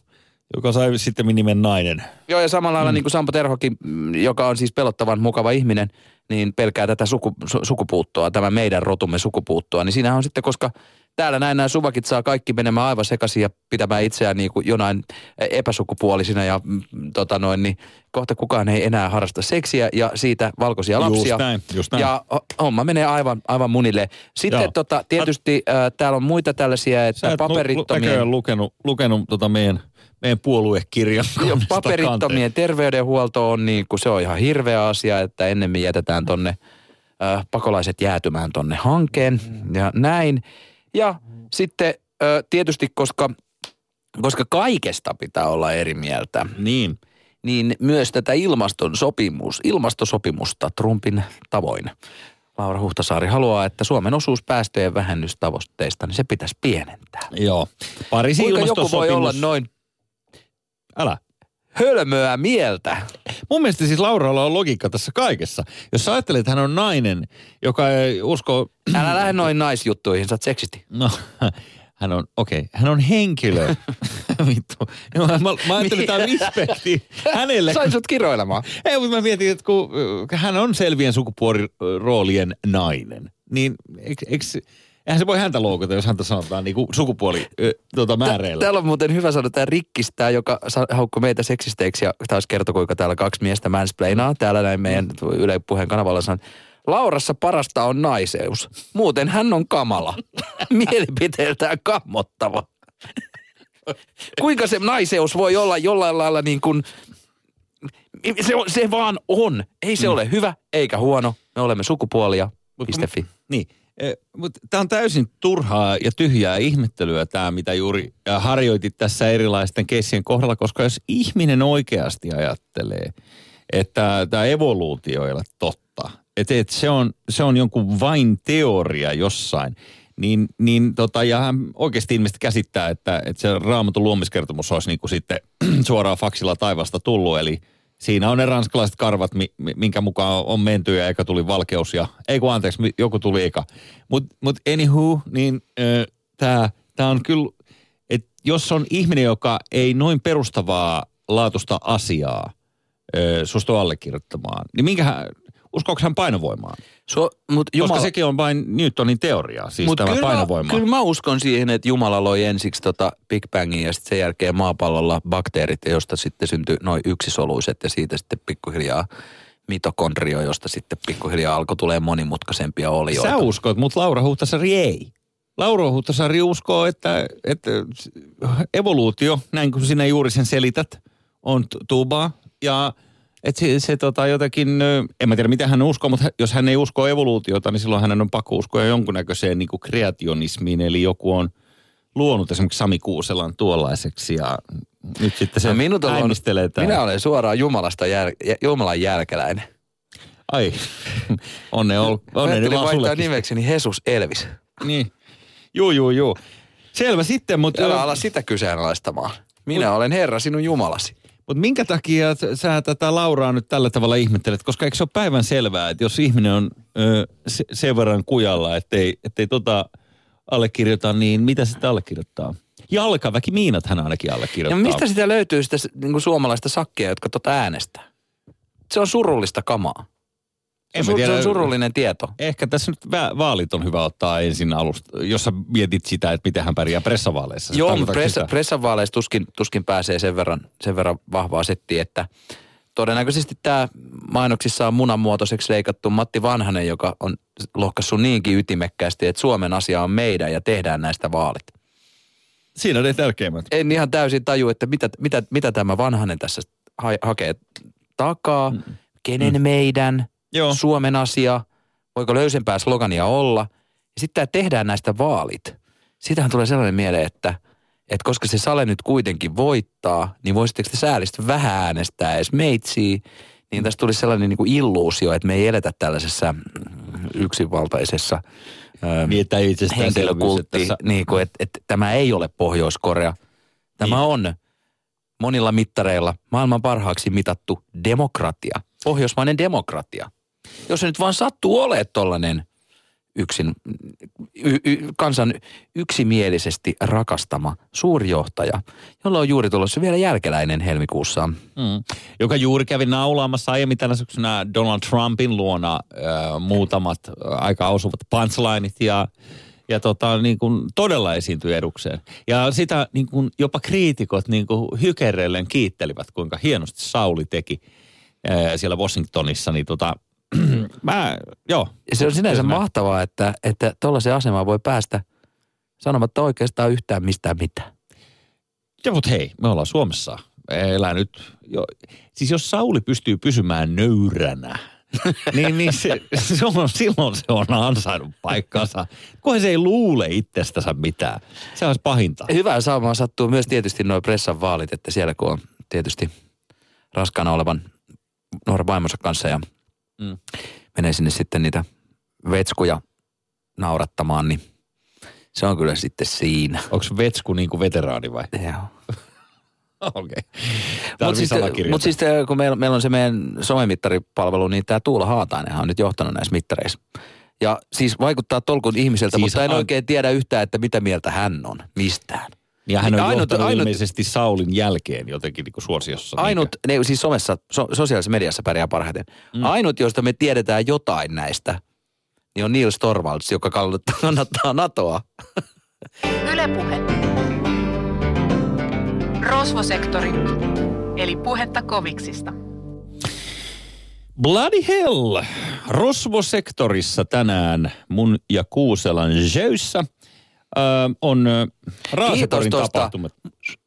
joka sai sitten nimen nainen. Joo, ja samalla lailla mm. niin kuin Sampo Terhokin, mm, joka on siis pelottavan mukava ihminen, niin pelkää tätä suku, su, sukupuuttoa, tämä meidän rotumme sukupuuttoa. Niin siinä on sitten, koska täällä näin nämä suvakit saa kaikki menemään aivan sekaisin ja pitämään itseään niin kuin jonain epäsukupuolisina ja mm, tota noin, niin kohta kukaan ei enää harrasta seksiä ja siitä valkoisia lapsia. Just näin, just näin. Ja ho- homma menee aivan, aivan munille. Sitten Joo. tota, tietysti äh, täällä on muita tällaisia, Sä että et lu- lu- paperittomien... näköjään lukenut, lukenut tota meidän, meidän puoluekirjan. Paperittomien terveydenhuolto on niin kuin, se on ihan hirveä asia, että ennemmin jätetään tonne äh, pakolaiset jäätymään tonne hankeen ja näin. Ja sitten äh, tietysti, koska, koska kaikesta pitää olla eri mieltä. Niin. niin myös tätä ilmaston sopimus, ilmastosopimusta Trumpin tavoin. Laura Huhtasaari haluaa, että Suomen osuus päästöjen vähennystavoitteista, niin se pitäisi pienentää. Joo. Pariisin Kuinka joku voi ilmastosopimus- olla noin Älä. Hölmöä mieltä? Mun mielestä siis Lauralla on logiikka tässä kaikessa. Jos sä ajattelet, että hän on nainen, joka ei usko... Älä lähde noin naisjuttuihin, sä oot seksisti. No, hän on, okei, okay, hän on henkilö. [LAUGHS] Vittu. No, mä, mä ajattelin, että tämä on respekti hänelle. Sain sut kiroilemaan. Ei, mutta mä mietin, että kun äh, hän on selvien sukupuoliroolien nainen, niin eikö, eikö, eihän se voi häntä loukata, jos häntä sanotaan niin kuin sukupuoli ö, tota, määreillä. Täällä on muuten hyvä sanoa tämä rikkistää, joka haukkui meitä seksisteiksi ja taas kertoi, kuinka täällä kaksi miestä mansplainaa. Täällä näin meidän Yle Puheen kanavalla sanon, Laurassa parasta on naiseus. Muuten hän on kamala. [LAUGHS] Mielipiteeltään kammottava. Kuinka se naiseus voi olla jollain lailla niin kuin, se, on- se vaan on. Ei se ole hyvä eikä huono. Me olemme sukupuolia. Mut Piste fi. Niin, mutta tämä on täysin turhaa ja tyhjää ihmettelyä tämä, mitä juuri harjoitit tässä erilaisten keissien kohdalla, koska jos ihminen oikeasti ajattelee, että tämä evoluutio ei ole totta, että et se, on, se on jonkun vain teoria jossain, niin, niin tota, ja hän oikeasti ilmeisesti käsittää, että, että se raamatun luomiskertomus olisi niin kuin sitten [CLEARS THROAT] suoraan faksilla taivasta tullut, eli Siinä on ne ranskalaiset karvat, mi- mi- minkä mukaan on menty ja eka tuli valkeus ja, ei kun anteeksi, joku tuli eka. Mutta mut anywho, niin tämä tää on kyllä, että jos on ihminen, joka ei noin perustavaa laatusta asiaa ö, suostu allekirjoittamaan, niin minkä hän, uskoako hän painovoimaan? So, mut Koska Jumala, sekin on vain Newtonin teoria, siis Mut tämä kyllä painovoima. Kyllä mä uskon siihen, että Jumala loi ensiksi tota Big Bangin ja sitten sen jälkeen maapallolla bakteerit, josta sitten syntyi noin yksisoluiset ja siitä sitten pikkuhiljaa mitokondrio, josta sitten pikkuhiljaa alkoi tulee monimutkaisempia olioita. Sä uskot, mutta Laura Huhtasaari ei. Laura Huhtasaari uskoo, että, että evoluutio, näin kuin sinä juuri sen selität, on tubaa. Ja että se, se tota jotenkin, en mä tiedä mitä hän uskoo, mutta jos hän ei usko evoluutiota, niin silloin hänen on pakko uskoa jonkunnäköiseen niin kuin kreationismiin. Eli joku on luonut esimerkiksi Sami Kuuselan tuollaiseksi ja nyt sitten se No minut on, äimistelee täällä. minä olen suoraan Jumalasta jäl, jä- Jumalan jälkeläinen. Ai, onne, ol, onne Ajattelin vaan vaihtaa sullekin. nimekseni Jesus Elvis. Niin. Juu, juu, juu. Selvä sitten, mutta... Älä ala sitä kyseenalaistamaan. Minä olen Herra sinun Jumalasi. Mutta minkä takia sä tätä Lauraa nyt tällä tavalla ihmettelet? Koska eikö se ole päivän selvää, että jos ihminen on ö, se, sen verran kujalla, ettei, ettei tota allekirjoita, niin mitä sitä allekirjoittaa? Jalkaväki miinat hän ainakin Ja allekirjoittaa. mistä sitä löytyy sitä niin kuin suomalaista sakkia, jotka tota äänestää? Se on surullista kamaa. Se En on, mä sur- se on tiedä. surullinen tieto. Ehkä tässä nyt vaalit on hyvä ottaa ensin alusta, jos sä mietit sitä, että miten hän pärjää pressavaaleissa. Joo, mutta pressa, sitä? pressan vaaleissa tuskin, tuskin pääsee sen verran, sen verran vahvaa settiä, että todennäköisesti tämä mainoksissa on munanmuotoiseksi leikattu Matti Vanhanen, joka on lohkassut niinkin ytimekkäästi, että Suomen asia on meidän ja tehdään näistä vaalit. Siinä on ne tärkeimmät. En ihan täysin taju, että mitä, mitä, mitä tämä Vanhanen tässä ha- hakee takaa, Mm. kenen mm. meidän, Joo. Suomen asia, voiko löysempää slogania olla. Ja sitten tämä tehdään näistä vaalit. Siitähän tulee sellainen mieleen, että, että koska se Sale nyt kuitenkin voittaa, niin voisitteko te säälistä vähän äänestää edes meitsiä, niin tästä tuli sellainen niin kuin illuusio, että me ei eletä tällaisessa yksinvaltaisessa ö, Niin, henkilökultti, tässä... niin kuin, että, että tämä ei ole Pohjois-Korea. Tämä Niin. on monilla mittareilla maailman parhaaksi mitattu demokratia. Pohjoismainen demokratia. Jos se nyt vaan sattuu olemaan tollainen yksin, y, y, kansan yksimielisesti rakastama suurjohtaja, jolla on juuri tulossa vielä jälkeläinen helmikuussa. Mm. Joka juuri kävi naulaamassa aiemmin tänä syksynä Donald Trumpin luona äh, muutamat äh, aika osuvat punchlineit ja, ja tota, niin kuin todella esiintyi edukseen. Ja sitä niin kuin jopa kriitikot niin kuin hykerellen kiittelivät, kuinka hienosti Sauli teki äh, siellä Washingtonissa. Niin tota, [CLEARS THROAT] mä, joo. Ja se on sinänsä Kyllä mahtavaa, että, että tuollaiseen asemaan voi päästä sanomatta oikeastaan yhtään mistään mitään. Ja mutta hei, me ollaan Suomessa. Elää nyt jo. Siis jos Sauli pystyy pysymään nöyränä, [LAUGHS] niin, niin se, se on, silloin se on ansainnut paikkansa. Kunhan se ei luule itsestänsä mitään. Se olisi pahinta. Hyvää saamaan sattuu myös tietysti nuo pressan vaalit, että siellä kun on tietysti raskaana olevan nuoren vaimonsa kanssa ja Mm. menee sinne sitten niitä vetskuja naurattamaan, niin se on kyllä sitten siinä. Onko Vetsku niin kuin veteraani vai? Joo. [LAUGHS] Okei. Mutta Tarvii siis, mut siis kun meillä, meillä on se meidän somemittaripalvelu, niin tämä Tuula Haatainenhan on nyt johtanut näissä mittareissa. Ja siis vaikuttaa tolkun ihmiseltä, Siis mutta en a- oikein tiedä yhtään, että mitä mieltä hän on mistään. Ja hän on ainut- johtanut ainut- ilmeisesti Saulin jälkeen jotenkin niin suosiossa. Ainut, ne, siis somessa, so, sosiaalisessa mediassa pärjää parhaiten. Mm. Ainut, josta me tiedetään jotain näistä, niin on Niels Torvalds, joka kannattaa, kannattaa NATOa. [LAUGHS] Ylepuhe. Rosvosektori, eli puhetta koviksista. Bloody hell! Rosvosektorissa tänään mun ja Kuuselan jöissä öö, on ö, Raaseporin tapahtumat.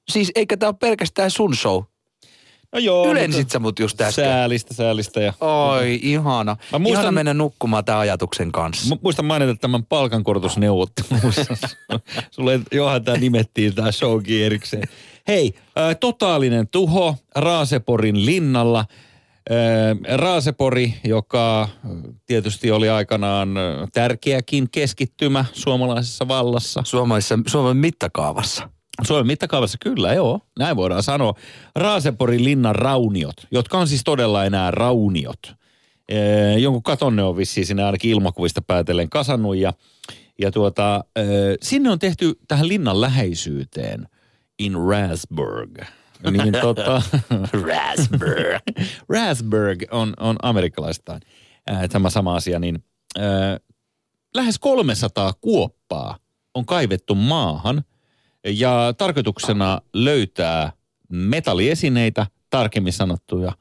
Siis eikä tämä ole pelkästään sun show. No joo. Ylensit sä mut just äsken. Säälistä, säälistä. Ja... Oi, ihana. Mä muistan- Ihana mennä nukkumaan tämän ajatuksen kanssa. Mu- Muistan mainita tämän palkankorotusneuvotteluissa. [LAUGHS] Sulle johan tämä nimettiin tämä showkin erikseen. Hei, äh, totaalinen tuho Raaseporin linnalla. Raasepori, joka tietysti oli aikanaan tärkeäkin keskittymä suomalaisessa vallassa. Suomessa, Suomen mittakaavassa. Suomen mittakaavassa kyllä, joo. Näin voidaan sanoa. Raaseporin linnan rauniot, jotka on siis todella enää rauniot. Ee, jonkun katonne on vissiin sinne ainakin ilmakuvista päätellen kasannut ja, ja tuota, ee, sinne on tehty tähän linnan läheisyyteen in Rasburg. Niin [LAUGHS] tota, Raspberry. [LAUGHS] Rasburg on, on amerikkalaistaan ää, tämä sama asia, niin ää, lähes 300 kuoppaa on kaivettu maahan ja tarkoituksena löytää metalliesineitä, tarkemmin sanottuja,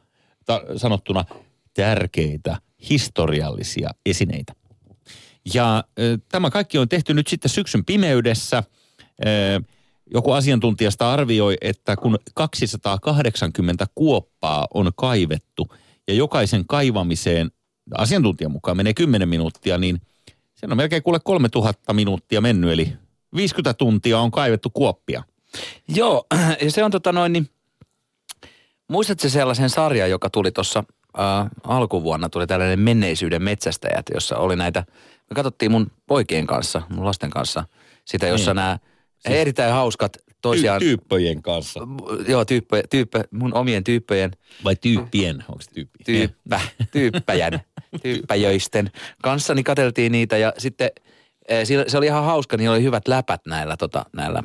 ta, sanottuna tärkeitä historiallisia esineitä. Ja äh, tämä kaikki on tehty nyt sitten syksyn pimeydessä. Äh, joku asiantuntijasta arvioi, että kun 280 kuoppaa on kaivettu ja jokaisen kaivamiseen asiantuntijan mukaan menee 10 minuuttia, niin sen on melkein kuule 3000 minuuttia mennyt, eli 50 tuntia on kaivettu kuoppia. Joo, ja se on tota noin, niin muistatko sellaisen sarjan, joka tuli tuossa äh, alkuvuonna, tuli tällainen menneisyyden metsästäjät, jossa oli näitä, me katsottiin mun poikien kanssa, mun lasten kanssa, sitä, jossa Niin. nämä erittäin hauskat toisiaan, Ty- tyyppöjen kanssa. joo, tyyppö, tyyppö, mun omien tyyppöjen Vai tyyppien? Onko se tyyppi? tyyppä, tyyppäjän, [LAUGHS] tyyppäjöisten kanssa, niin katseltiin niitä ja sitten eh, se oli ihan hauska, niin oli hyvät läpät näillä, tota, näillä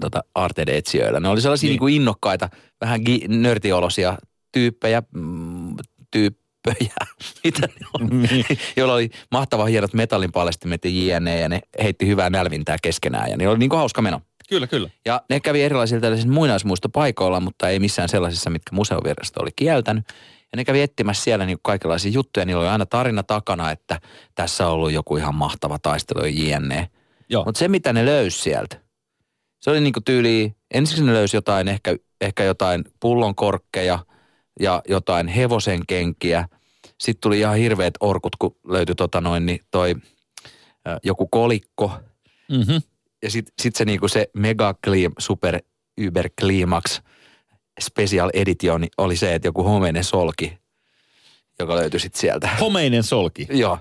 tota, arteide-etsijöillä. Ne oli sellaisia Niin. niin. kuin innokkaita, vähän gi- nörtiolosia tyyppejä, mm, tyyp, pöjää, [LAUGHS] mitä ne on, joilla oli mahtava hienot metallinpalestimet ja jne. Ja ne heitti hyvää nälvintää keskenään ja ne oli niin kuin hauska meno. Kyllä, kyllä. Ja ne kävi erilaisilla tällaisilla muinaismuistopaikoilla, mutta ei missään sellaisissa, mitkä museovirasto oli kieltänyt. Ja ne kävi etsimässä siellä niin kaikenlaisia juttuja. Niillä oli aina tarina takana, että tässä on ollut joku ihan mahtava taistelu ja jne. Joo. Mutta se, mitä ne löysi sieltä, se oli niinku tyyli, ensiksi ne löysi jotain, ehkä, ehkä jotain pullonkorkkeja ja jotain hevosen kenkiä. Sitten tuli ihan hirveät orkut, kun löytyi tota noin, niin toi joku kolikko. Mm-hmm. Ja sitten sit se niinku se mega clean, super uber climax special edition oli se, että joku homeinen solki, joka löytyi sitten sieltä. [LAUGHS] Homeinen solki. Joo.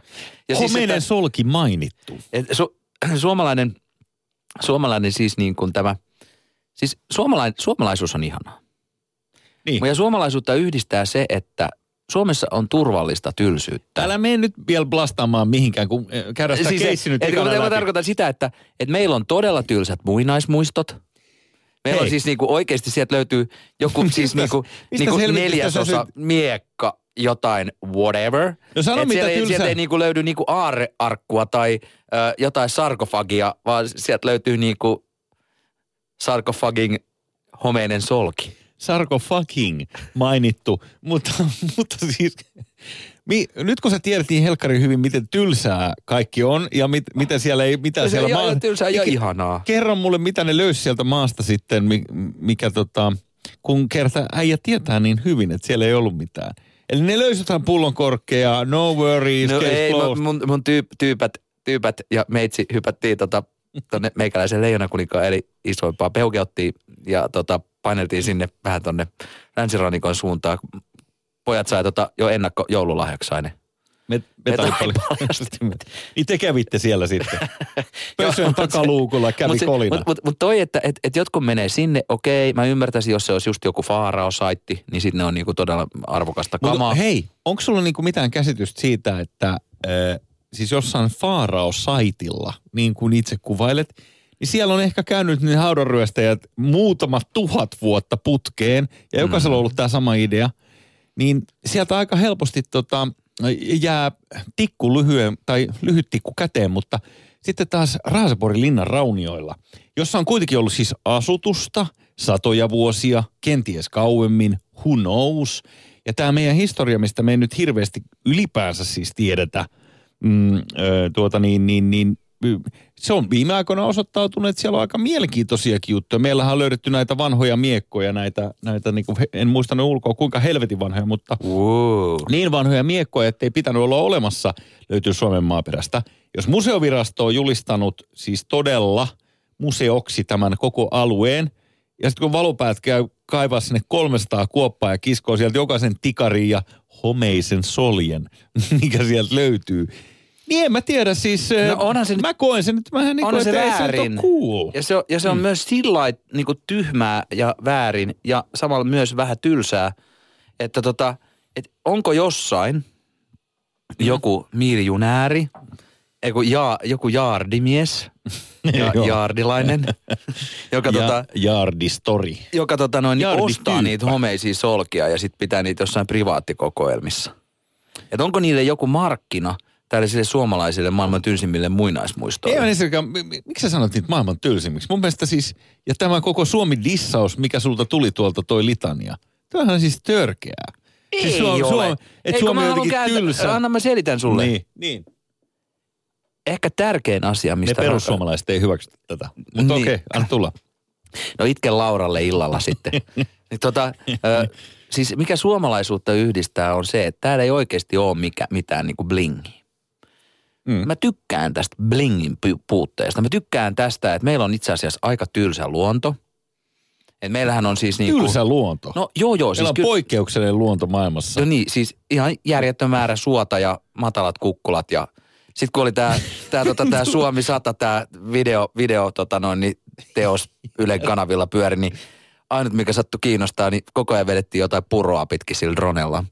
Ja Homeinen että- solki mainittu. et su, suomalainen, suomalainen siis niin kuin tämä, siis suomalain, suomalaisuus on ihanaa. Niin. Ja suomalaisuutta yhdistää se, että Suomessa on turvallista tylsyyttä. Älä mene nyt vielä blastaamaan mihinkään, kun eh, käydään sitä siis keissi nyt et, kun mä tarkoitan sitä, että, että meillä on todella tylsät muinaismuistot. Meillä on Hei. siis niinku oikeasti sieltä löytyy joku siis niinku, niinku neljäsosa miekka jotain whatever. No sano, Et mitä sieltä, ei- tylsää- sieltä ei niinku löydy niinku aarrearkkua tai ö, jotain sarkofagia, vaan sieltä löytyy niinku sarkofagin homeinen solki. Sarko fucking mainittu, mutta, [LAUGHS] mutta siis mi, nyt kun sä tiedät niin helkkari hyvin, miten tylsää kaikki on ja mit, mitä siellä ei, mitä Se siellä maa- tylsää ja ihanaa. Kerro mulle, mitä ne löysi sieltä maasta sitten, mi- mikä tota, kun kerta äijä tietää niin hyvin, että siellä ei ollut mitään. Eli ne löysi jotain pullonkorkkeja, no worries, No case ei, closed. mun, mun, mun tyyp, tyypät, tyypät ja meitsi hypättiin tota, tonne meikäläisen leijonakuninkaan eli isoimpaa peukeuttiin ja tota, paineltiin sinne vähän tonne länsirannikon suuntaan. Pojat sai tota jo ennakko joululahjaksi sai ne. Me, metallipaljastimet. niin te kävitte siellä sitten. [LAUGHS] Pösön takaluukulla kävi Mutta kolina. Mutta mut, mut toi, että et, et jotkut menee sinne, okei, mä ymmärtäisin, jos se olisi just joku faarao-saitti, niin sitten ne on niinku todella arvokasta kamaa. Mutta hei, onko sulla niinku mitään käsitystä siitä, että äh, siis jossain Faarao-saitilla, niin kuin itse kuvailet, niin siellä on ehkä käynyt ne haudanryöstäjät muutama tuhat vuotta putkeen, ja jokaisella on ollut tämä sama idea, niin sieltä aika helposti tota, jää tikku lyhyen, tai lyhyt tikku käteen, mutta sitten taas Raaseporin linnan raunioilla, jossa on kuitenkin ollut siis asutusta satoja vuosia, kenties kauemmin, who knows. Ja tämä meidän historia, mistä me ei nyt hirveästi ylipäänsä siis tiedetä, mm, ö, tuota niin, niin, niin se on viime aikoina osoittautunut, että siellä on aika mielenkiintoisiakin juttuja. Meillähän on löydetty näitä vanhoja miekkoja, näitä, näitä niin kuin, en muista ne ulkoa kuinka helvetin vanhoja, mutta Wow. niin vanhoja miekkoja, että ei pitänyt olla olemassa, löytyy Suomen maaperästä. Jos museovirasto on julistanut siis todella museoksi tämän koko alueen, ja sitten kun valopäät käy kaivaa sinne 300 kuoppaa ja kiskoo sieltä jokaisen tikarin ja homeisen soljen, [LAUGHS] mikä sieltä löytyy. Niin en mä tiedä siis, No onhan se mä koen sen nyt vähän niin se että se väärin. ole cool. Ja se on, ja se on Mm. myös sillä niin tyhmää ja väärin ja samalla myös vähän tylsää, että tota, et onko jossain Mm. joku miilijunääri, eiku, ja, joku jaardimies, [LAUGHS] ja, jaardilainen, [LAUGHS] joka, ja, tota, Jaardistori. joka tota noin, niin ostaa niitä homeisia solkia ja sitten pitää niitä jossain privaattikokoelmissa. Et onko niille joku markkina tällaisille suomalaisille maailman tylsimmille Ei muinaismuistoille? mä ensinnäkään, mi- mi- miksi sä sanot niitä maailman tylsimmiksi? Mun mielestä siis, ja tämä koko Suomi dissaus, mikä sulta tuli tuolta toi litania, tämähän on siis törkeää. Ei siis Suom- ole. Suom- et Ei, Suomi mä on jotenkin kääntää- tylsä. Anna mä selitän sulle. Niin, niin. Ehkä tärkein asia, mistä... perussuomalaiset ei hyväksy tätä. Mutta Niin. okei, okay, anna tulla. No itken Lauralle illalla sitten. [LAUGHS] niin tota, ö, siis mikä suomalaisuutta yhdistää on se, että täällä ei oikeasti ole mikä, mitään niinku blingiä. Mm. Mä tykkään tästä blingin pu- puutteesta. Mä tykkään tästä, että meillä on itse asiassa aika tylsä luonto. Et meillähän on siis niinku... Tylsä luonto. No joo joo, Meillä siis on kyllä... poikkeuksellinen luonto maailmassa. No niin, siis ihan järjetön määrä suota ja matalat kukkulat ja sitten kun oli tämä tää, tota, tää [LAUGHS] Suomi 100, tämä video, video tota noin, niin teos Ylen kanavilla pyöri, niin ainut mikä sattui kiinnostaa, niin koko ajan vedettiin jotain puroa pitkin sillä dronella.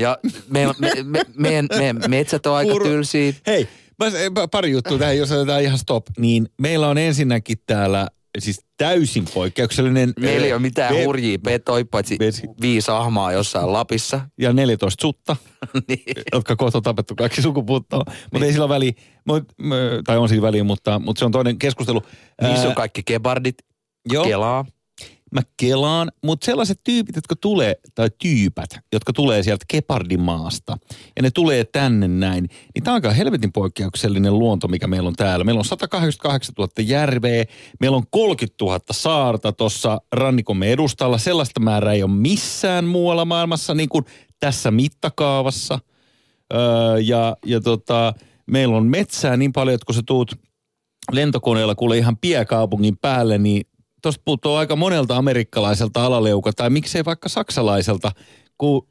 Ja me, me, me, meidän, meidän metsät on aika Puro- tylsiä. Hei, mä, pari juttua tähän, jos otetaan ihan stop. Niin meillä on ensinnäkin täällä siis täysin poikkeuksellinen. Meillä ei ö, ole mitään ve- hurjia petoja, paitsi vesi- viisi ahmaa jossain Lapissa. Ja 14 sutta, [LAUGHS] niin. jotka kohta on tapettu kaikki sukupuuttoon. Mutta ei sillä ole väliä, mut, tai on sillä väliä, mutta, mutta se on toinen keskustelu. Niissä on kaikki kebardit, joo. kelaa. Mä kelaan, mutta sellaiset tyypit, jotka tulee, tai tyypät, jotka tulee sieltä Kepardimaasta, ja ne tulee tänne näin, niin tämä on aika helvetin poikkeuksellinen luonto, mikä meillä on täällä. Meillä on 188 000 järveä, meillä on 30 000 saarta tuossa rannikomme edustalla. Sellaista määrää ei ole missään muualla maailmassa, niin kuin tässä mittakaavassa. Öö, ja ja tota, meillä on metsää niin paljon, että kun sä tuut lentokoneella kuule ihan piekaupungin päälle, niin tuosta puuttuu aika monelta amerikkalaiselta alaleuka, tai miksei vaikka saksalaiselta, kun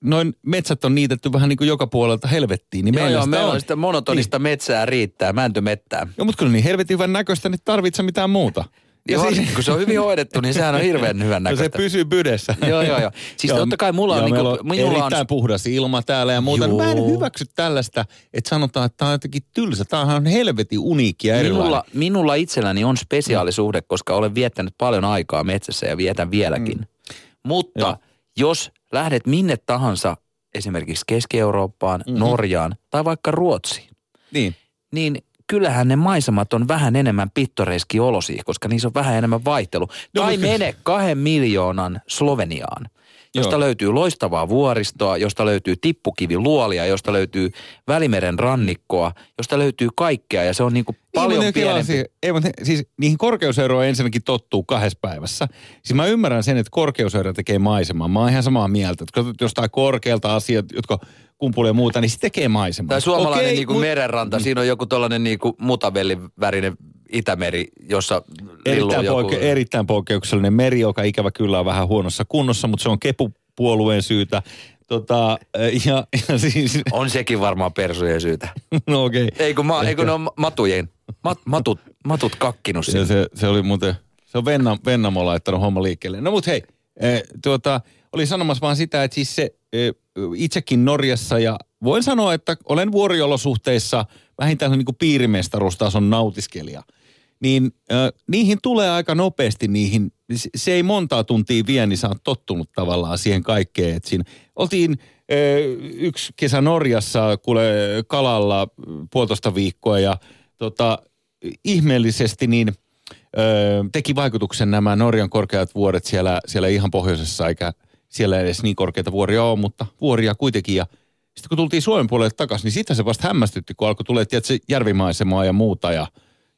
noin metsät on niitetty vähän niin kuin joka puolelta helvettiin. Niin Joo, meillä joo, sitä meillä on. sitä monotonista metsää riittää, mäntymettää. Joo, mutta kun on niin helvetin hyvän näköistä, niin tarvitse mitään muuta. Ja varsinkin, kun se on hyvin hoidettu, niin sehän on hirveän [LAUGHS] hyvän No se näköistä. pysyy pydessä. Joo, joo, joo. Siis totta kai mulla on ja niinku- on minulla on- erittäin puhdas ilma täällä ja muuta. Joo. Mä en hyväksy tällaista, että sanotaan, että tämä on jotenkin tylsä. Tämä on helvetin uniikki ja erilainen. Minulla, minulla itselläni on spesiaalisuhde, koska olen viettänyt paljon aikaa metsässä ja vietän vieläkin. Mutta Joo. jos lähdet minne tahansa, esimerkiksi Keski-Eurooppaan, Mhm. Norjaan tai vaikka Ruotsiin, Niin. niin kyllähän ne maisemat on vähän enemmän pittoreski olosia, koska niissä on vähän enemmän vaihtelu. No, tai mene kahden miljoonan Sloveniaan, josta Joo. löytyy loistavaa vuoristoa, josta löytyy tippukiviluolia, josta löytyy Välimeren rannikkoa, josta löytyy kaikkea ja se on paljon Ei, mutta ne kelaa pienempi. siihen- Ei, mutta siis niihin korkeuseroihin ensinnäkin tottuu kahdessa päivässä. Siis mä ymmärrän sen, että korkeusero tekee maisemaa. Mä oon ihan samaa mieltä. Että katsot jostain korkealta asiat, jotka kumpulee muuta, niin se tekee maisemaa. Tai suomalainen Okei, niinku mut- merenranta, siinä on joku tollainen niinku mutabellin värinen Itämeri, jossa Erittäin, joku... poikke- erittäin poikkeuksellinen meri, joka ikävä kyllä on vähän huonossa kunnossa, mutta se on kepupuolueen syytä. Tota, ja, [LAUGHS] ja siis, On sekin varmaan persujen syytä. [LAUGHS] no okei. Okay. Ei kun, ma, ei kun ne on matujen, mat, matut, matut kakkinut sinne. se, se oli muuten, se on Venna, Vennamo laittanut homma liikkeelle. No mut hei, eh, tuota, oli sanomassa vaan sitä, että siis se eh, itsekin Norjassa ja voin sanoa, että olen vuoriolosuhteissa vähintään niin kuin piirimestaruustason nautiskelija. Niin äh, niihin tulee aika nopeasti niihin, se- ei montaa tuntia vie, niin sä oot tottunut tavallaan siihen kaikkeen. Et siinä oltiin äh, yksi kesä Norjassa kuule kalalla puolitoista viikkoa ja tota, ihmeellisesti niin ö, teki vaikutuksen nämä Norjan korkeat vuoret siellä, siellä ihan pohjoisessa, eikä siellä edes niin korkeita vuoria ole, mutta vuoria kuitenkin. Ja sitten kun tultiin Suomen puolelle takaisin, niin sitä se vasta hämmästytti, kun alkoi tietysti järvimaisemaa ja muuta ja,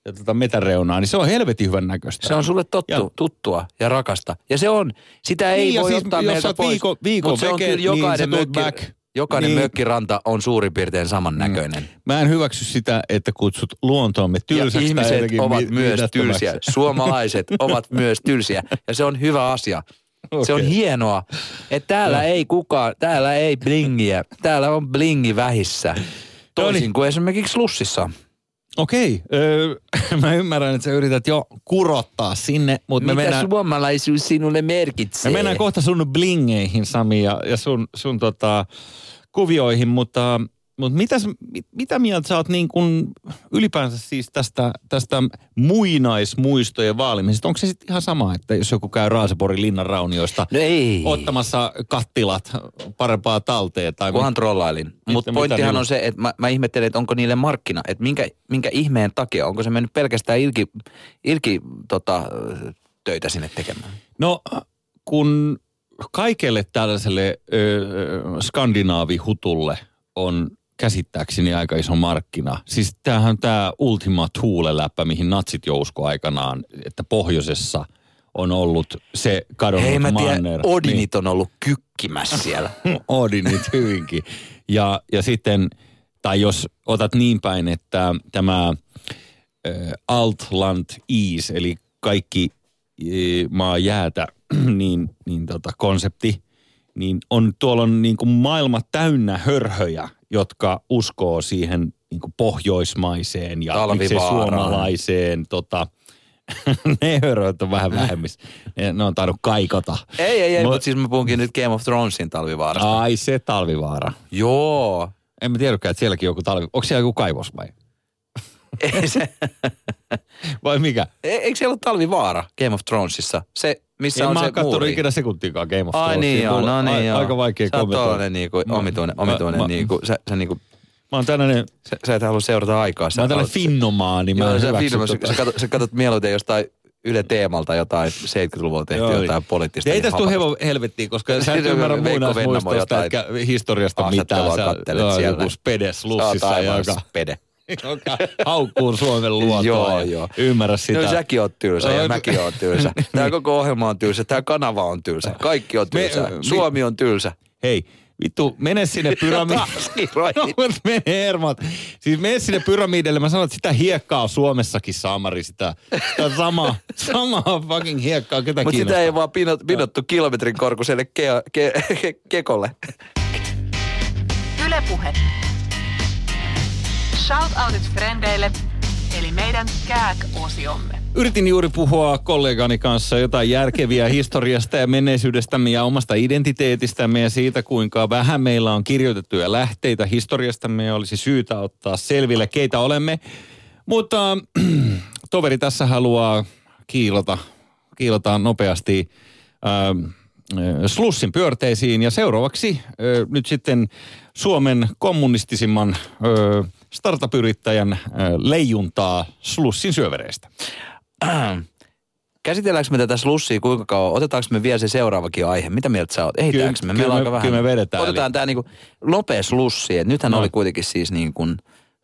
ja tota metäreunaa, niin se on helvetin hyvän näköistä. Se on sulle tottu, Ja- tuttua ja rakasta. Ja se on, sitä ei Niin, voi siis ottaa meiltä pois. viikon- viikon Mut se on kyllä niin jokainen, tuut mökki, back. jokainen Niin. mökkiranta on suurin piirtein samannäköinen. Mä en hyväksy sitä, että kutsut luontoamme tylsäksi ja ihmiset ovat mi- myös tylsiä. Suomalaiset [LAUGHS] ovat myös tylsiä. Ja se on hyvä asia. Se on hienoa, että täällä ei kukaan, täällä ei blingiä. Täällä on blingi vähissä. Toisin No niin. kuin esimerkiksi Lussissa. Okei, öö, [LAUGHS] mä ymmärrän, että sä yrität jo kurottaa sinne, mutta me Mitä mennään, suomalaisuus sinulle merkitsee? me mennään kohta sun blingeihin, Sami, ja, ja sun, sun tota, kuvioihin, mutta, mutta mitäs, mit, mitä mieltä sä oot niin kuin ylipäänsä siis tästä, tästä muinaismuistojen vaalimisesta? Onko se sitten ihan sama, että jos joku käy Raaseporin linnan raunioista No ei. ottamassa kattilat parempaa talteen? Tai Kunhan trollailin. Mutta pointtihan niillä- on se, että mä, mä ihmettelen, että onko niille markkina. Että minkä, minkä ihmeen takia, onko se mennyt pelkästään ilki, ilki tota, töitä sinne tekemään? No, kun kaikelle tällaiselle ö, skandinaavihutulle on käsittääkseni aika iso markkina. Siis tämähän tämä Ultima Thule-läppä, mihin natsit jousko aikanaan, että pohjoisessa on ollut se kadonnut Hei mä tiedän, manner. Odinit on ollut kykkimässä siellä. Niin, [LAUGHS] Odinit hyvinkin. Ja, ja sitten, tai jos otat niin päin, että tämä äh, Altland Ease, eli kaikki äh, maa jäätä, [CLEARS THROAT] niin, niin tota konsepti, niin on, tuolla on niin kuin maailma täynnä hörhöjä, jotka uskoo siihen niin kuin pohjoismaiseen ja suomalaiseen tota, [LAUGHS] ne hörhöt on vähän vähemmissä. Ne, ne on tainnut kaikota. ei, ei, ei, Mut- mutta siis mä puhunkin nyt Game of Thronesin talvivaarasta. Ai se talvivaara. Joo. En mä tiedäkään, että sielläkin joku talvi... Onko siellä joku kaivos vai? Ei se, Vai mikä? E- eikö siellä ollut Talvivaara Game of Thronesissa? Se, missä en on mä se oon kattonut muuri. ikinä sekuntiikaan Game of Ai Thronesia. niin joo, no niin a- joo. Aika vaikea Sä oot kommentoida. tollanen niinku, omituinen, omituinen mä- niinku, sä, sä niinku, Mä oon tällainen, sä, sä et halua seurata aikaa. mä oon tällainen finnomaani. Mä Joo, sä, filmas, tota- sä, katsot, sä katsot mieluiten jostain Yle Teemalta jotain 70-luvulla tehty Joo, jotain niin. poliittista. Ei tästä tule helvettiin, koska sä et ymmärrä jotain etkä historiasta mitään. Sä kattelet siellä. joku spede Sä slussissa, oot aivan joka, spede. [LAUGHS] joka haukkuu Suomen luotoa. Joo, joo. Ymmärrä sitä. No säkin oot tylsä ja No, mäkin oon tylsä. [LAUGHS] Tää koko ohjelma on tylsä, tää kanava on tylsä. Kaikki on Me- tylsä. mi- Suomi on tylsä. Hei, vittu, mene sinne kiroit. No, mut mene hermot. Siis mene sinne pyramidille. Mä sanon, että sitä hiekkaa on Suomessakin, Samari. Sitä, sitä samaa, [LAUGHS] samaa fucking hiekkaa. Ketä Mutta kiinnostaa? sitä ei vaan pinot, pinottu kilometrin korkuiselle ke, ke, ke, kekolle. Ylepuhe. Shoutoutit frendeille, eli meidän kääk-osiomme. Yritin juuri puhua kollegani kanssa jotain järkeviä [LAUGHS] historiasta ja menneisyydestämme ja omasta identiteetistämme ja siitä, kuinka vähän meillä on kirjoitettuja lähteitä historiastamme ja olisi syytä ottaa selville, keitä olemme. Mutta äh, [CLEARS THROAT] toveri tässä haluaa kiilota, kiilota nopeasti äh, slussin pyörteisiin ja seuraavaksi äh, nyt sitten Suomen kommunistisimman äh, startup-yrittäjän leijuntaa slussin syövereistä. Käsitelläänkö me tätä slussia kuinka kauan? Otetaanko me vielä se seuraavakin aihe? Mitä mieltä sä oot? Ehditäänkö me? Kyllä- Meillä kyllä me- vähän. kyllä me vedetään, Otetaan eli- tää niinku nopea slussi. Et nythän No. oli kuitenkin siis niin kuin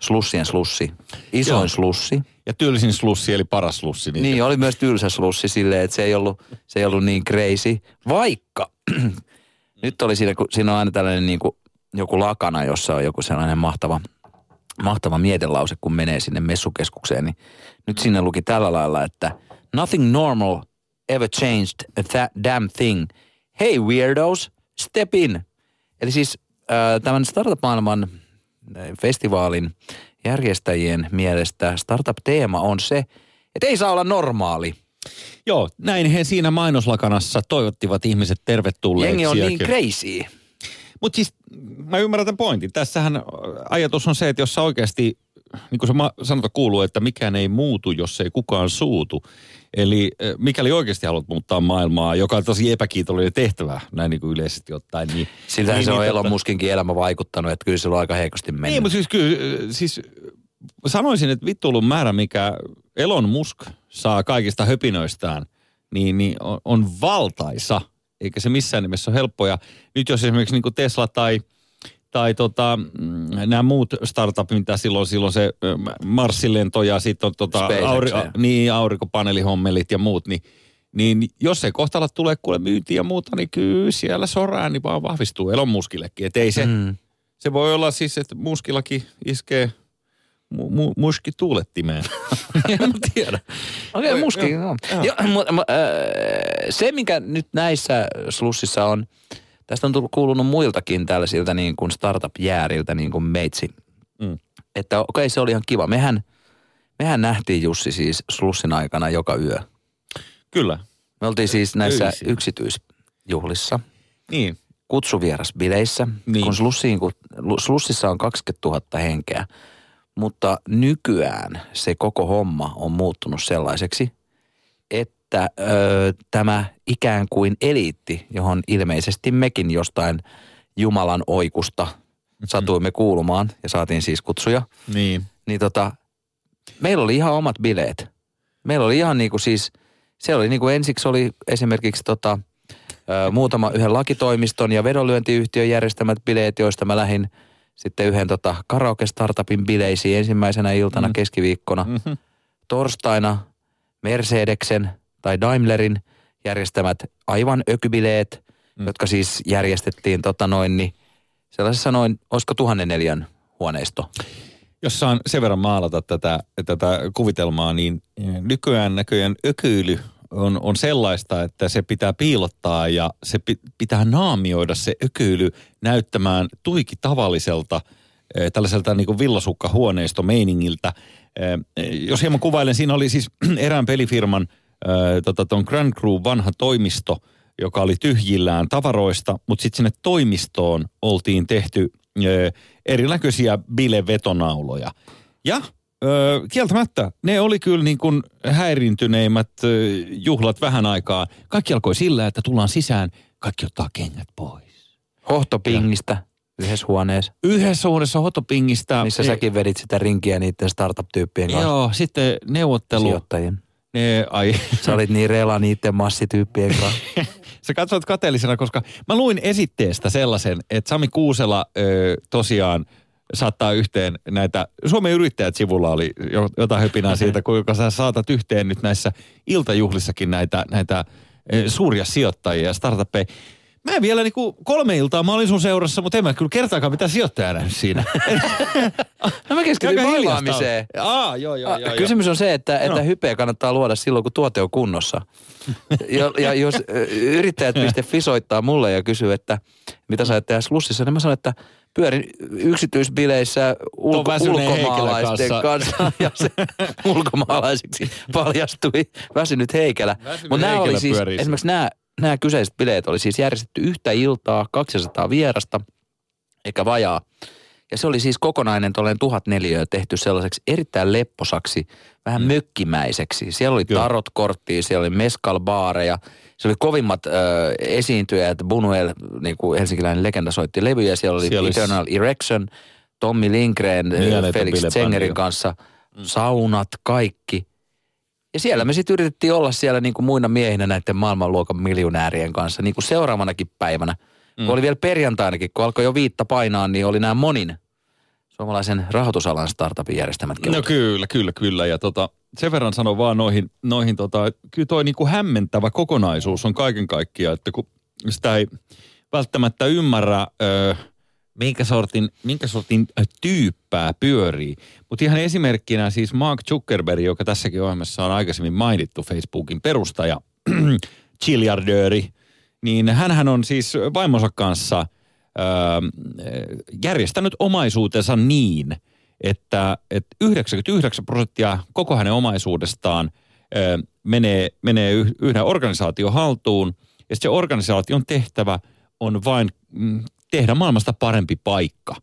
slussien slussi. Isoin Joo. slussi. Ja tylsin slussi eli paras slussi. Niin, Niin, oli myös tylsä slussi silleen, että se ei ollut, se ei ollut niin crazy. Vaikka [CLEARS THROAT] nyt oli siinä, kun siinä on aina tällainen niin kuin joku lakana, jossa on joku sellainen mahtava, mahtava mietelause, kun menee sinne messukeskukseen, niin nyt sinne luki tällä lailla, että nothing normal ever changed a that damn thing. Hey weirdos, step in. Eli siis äh, tämän startup-maailman äh, festivaalin järjestäjien mielestä startup-teema on se, että ei saa olla normaali. Joo, näin he siinä mainoslakanassa toivottivat ihmiset tervetulleeksi. Jengi on niin crazy. Mutta siis mä ymmärrän tämän pointin. Tässähän ajatus on se, että jos sä oikeasti, niin kuin se sanota kuuluu, että mikään ei muutu, jos ei kukaan suutu. Eli eh, mikäli oikeasti haluat muuttaa maailmaa, joka on tosi epäkiitollinen tehtävä, näin niin kuin yleisesti ottaen, niin... Siltähän niin, se on niin, Elon tota- Muskinkin elämä vaikuttanut, että kyllä se on aika heikosti mennyt. Niin, mutta siis kyllä, äh, siis sanoisin, että vittuilun määrä, mikä Elon Musk saa kaikista höpinöistään, niin, niin on, on valtaisa, eikä se missään nimessä ole helppo. Ja nyt jos esimerkiksi niin kuin Tesla tai, tai tota, mm, nämä muut startupit, mitä silloin, silloin se Marsilento ja sitten on tota, auri, ja. niin, aurinkopaneelihommelit ja muut, niin niin jos ei kohta ala tulee kuule myyntiä ja muuta, niin kyllä siellä sorään niin vaan vahvistuu Elon Muskillekin. Että ei se, Mm. se voi olla siis, että muskillakin iskee mu, mu, muski tuulettimeen. [LAUGHS] en mä tiedä. Okei, okay, muski. joo, Joo, joo. joo. mutta, äh, se, mikä nyt näissä slussissa on, tästä on tullut kuulunut muiltakin tällaisilta niin kuin startup-jääriltä, niin kuin meitsi. Mm. Että okei, okay, se oli ihan kiva. Mehän, mehän nähtiin Jussi siis slussin aikana joka yö. Kyllä. Me oltiin siis näissä Öisin. yksityisjuhlissa, Niin. kutsuvierasbileissä, Niin. kun, slussiin, kun slussissa on 20 000 henkeä. Mutta nykyään se koko homma on muuttunut sellaiseksi, että ö, tämä ikään kuin eliitti, johon ilmeisesti mekin jostain Jumalan oikusta satuimme kuulumaan ja saatiin siis kutsuja, Niin. niin tota, meillä oli ihan omat bileet. Meillä oli ihan niinku siis, se oli niinku ensiksi oli esimerkiksi tota, ö, muutama yhden lakitoimiston ja vedonlyöntiyhtiön järjestämät bileet, joista mä lähdin sitten yhden tota karaoke-startupin bileisiin ensimmäisenä iltana Mm. keskiviikkona. Mhm. Torstaina Mercedeksen tai Daimlerin järjestämät aivan ökybileet, Mm. jotka siis järjestettiin tota noin, niin sellaisessa noin, olisiko tuhannen neljän huoneisto. Jos saan sen verran maalata tätä, tätä kuvitelmaa, niin eh, nykyään näköjään ökyily on, on sellaista, että se pitää piilottaa ja se pi, pitää naamioida se ökyily näyttämään tuiki tavalliselta eh, tällaiselta niin kuin villasukkahuoneistomeiningiltä. Eh, Jos hieman kuvailen, siinä oli siis [CLEARS THROAT] erään pelifirman eh, tota, ton Grand Crew vanha toimisto, joka oli tyhjillään tavaroista, mutta sitten sinne toimistoon oltiin tehty erinäköisiä bilevetonauloja. Ja Öö, kieltämättä. Ne oli kyllä niin kuin häiriintyneimmät ö, juhlat vähän aikaa. Kaikki alkoi sillä, että tullaan sisään, kaikki ottaa kengät pois. Hohtopingistä yhdessä huoneessa, Yhdessä huoneessa hotopingista. missä e, säkin vedit sitä rinkiä niiden startup-tyyppien kanssa. Joo, sitten neuvottelu. Sijoittajien. Ne, ai, [LAUGHS] Sä olit niin rela niiden massityyppien kanssa. [LAUGHS] Sä katsoit kateellisena, koska mä luin esitteestä sellaisen, että Sami Kuusela ö, tosiaan saattaa yhteen näitä, Suomen yrittäjät sivulla oli jo- jotain höpinää siitä, kuinka sä saatat yhteen nyt näissä iltajuhlissakin näitä, näitä ö, suuria sijoittajia ja startuppeja. Mä en vielä niinku kolme iltaa mä olin sun seurassa, mutta en mä kyllä kertaakaan mitään sijoittajaa nähnyt siinä. [LAUGHS] No mä keskityin on. Aa, joo, joo, joo. joo. Kysymys on se, että, että No. hypeä kannattaa luoda silloin, kun tuote on kunnossa. Ja, ja jos ö, yrittäjät.fi soittaa mulle ja kysyy, että mitä sä tehdä slussissa, niin mä sanon, että pyörin yksityisbileissä ulko, ulkomaalaisten Heikelän kanssa. [LAUGHS] Ja se [LAUGHS] ulkomaalaisiksi paljastui väsynyt Heikelä. Väsynyt Mutta nämä oli siis, pyörii esimerkiksi nämä, nämä kyseiset bileet oli siis järjestetty yhtä iltaa, 200 vierasta, eikä vajaa. Ja se oli siis kokonainen tuollainen tuhat neliöä tehty sellaiseksi erittäin lepposaksi, vähän mm. mökkimäiseksi. Siellä oli tarotkorttia, siellä oli meskalbaareja, se oli kovimmat ö, esiintyjät, Bunuel, niin kuin helsinkiläinen legenda soitti levyjä, siellä oli Siellä siellä olisi- Eternal Erection, Tommi Lindgren, Mieletön Felix Zengerin kanssa, saunat, kaikki. Ja siellä me sitten yritettiin olla siellä niin kuin muina miehinä näiden maailmanluokan miljonäärien kanssa niin kuin seuraavanakin päivänä. Mm. Kun oli vielä perjantainakin, kun alkoi jo viitta painaa, niin oli nämä monin suomalaisen rahoitusalan startupin järjestämät No kyllä, kyllä, kyllä. Ja tota, sen verran sanon vaan noihin, noihin tota, kyllä toi niinku hämmentävä kokonaisuus on kaiken kaikkiaan, että kun sitä ei välttämättä ymmärrä, ö, minkä sortin, minkä sortin tyyppää pyörii. Mutta ihan esimerkkinä siis Mark Zuckerberg, joka tässäkin ohjelmassa on aikaisemmin mainittu, Facebookin perustaja, [CLEARS THROAT] chiljardööri, niin hänhän on siis vaimonsa kanssa järjestänyt omaisuutensa niin, että, että 99 prosenttia koko hänen omaisuudestaan ö, menee, menee yh- yhden organisaation haltuun, ja se organisaation tehtävä on vain mm, tehdä maailmasta parempi paikka.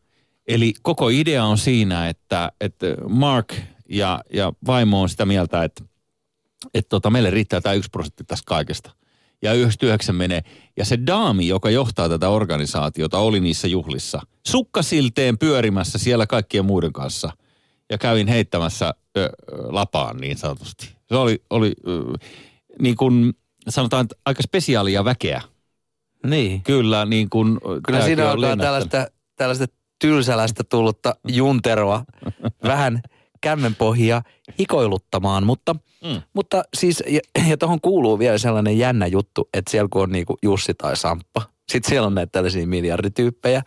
Eli koko idea on siinä, että, että Mark ja, ja vaimo on sitä mieltä, että, että tota, meille riittää tämä yksi prosentti tästä kaikesta. Ja 99 menee. Ja se daami, joka johtaa tätä organisaatiota, oli niissä juhlissa. Sukkasilteen pyörimässä siellä kaikkien muiden kanssa. Ja kävin heittämässä ö, ö, lapaan niin sanotusti. Se oli, oli ö, niin kuin sanotaan, että aika spesiaalia väkeä. Niin. Kyllä, niin kuin Kyllä siinä on tällaista, tällaista tylsälästä tullutta junteroa vähän kämmenpohjia hikoiluttamaan, mutta, Mm. mutta siis, ja, ja tuohon kuuluu vielä sellainen jännä juttu, että siellä kun on niinku Jussi tai Samppa, sitten siellä on näitä tällaisia miljardityyppejä,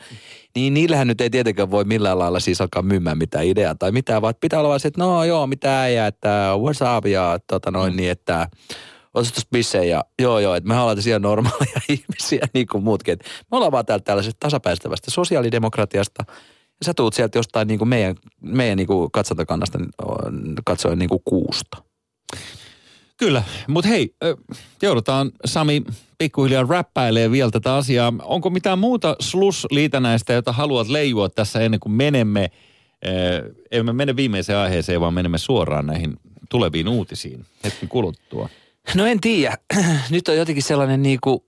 niin niillähän nyt ei tietenkään voi millään lailla siis alkaa myymään mitään ideaa tai mitään, vaan pitää olla vaan se, että no joo, mitä äijä, että what's up ja tota noin mm. niin, että tuossa bissejä ja joo joo, että me ollaan siellä normaaleja [LAUGHS] ihmisiä niin kuin muutkin. Et me ollaan vaan täältä tällaisesta tasapäistävästä sosiaalidemokratiasta ja sä tuut sieltä jostain niin kuin meidän, meidän niin kuin katsontakannasta niin, katsoen niin kuin kuusta. Kyllä, mutta hei, joudutaan Sami pikkuhiljaa räppäilee vielä tätä asiaa. Onko mitään muuta slus-liitännäistä, jota haluat leijua tässä ennen kuin menemme, ö, emme mene viimeiseen aiheeseen, vaan menemme suoraan näihin tuleviin uutisiin hetken kuluttua. No en tiedä. [CLEARS THROAT] Nyt on jotenkin sellainen niin kuin,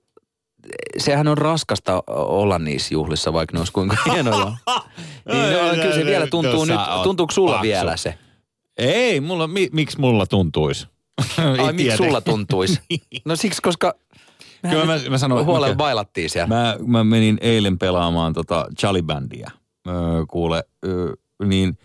sehän on raskasta olla niissä juhlissa, vaikka ne olisi kuinka [LAUGHS] hienoja. niin, no, kyllä se vielä tuntuu nyt, tuntuuko sulla paksu. vielä se? Ei, mulla, mi, miksi mulla tuntuisi? Ai miksi sulla tuntuisi? [LAUGHS] No siksi, koska Kyllä mä, mä sanoin, huolella mä, bailattiin siellä. mä, mä menin eilen pelaamaan tota Charlie-bändiä. Öö, kuule, öö, niin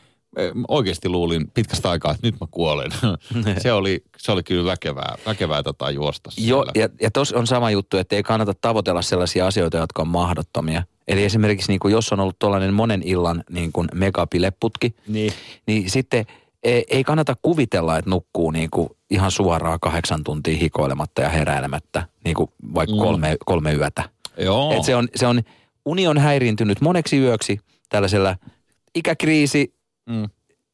oikeasti luulin pitkästä aikaa, että nyt mä kuolen. [LAUGHS] se, oli, se oli kyllä väkevää, väkevää tota juosta Joo, ja, ja tuossa on sama juttu, että ei kannata tavoitella sellaisia asioita, jotka on mahdottomia. Eli esimerkiksi niin kuin jos on ollut tuollainen monen illan niin kuin megapileputki, Niin. niin sitten ei, ei kannata kuvitella, että nukkuu niin kuin ihan suoraan kahdeksan tuntia hikoilematta ja heräilemättä, niin kuin vaikka Mm. kolme, kolme yötä. Joo. Et se, on, se on, uni on häiriintynyt moneksi yöksi tällaisella ikäkriisi Mm.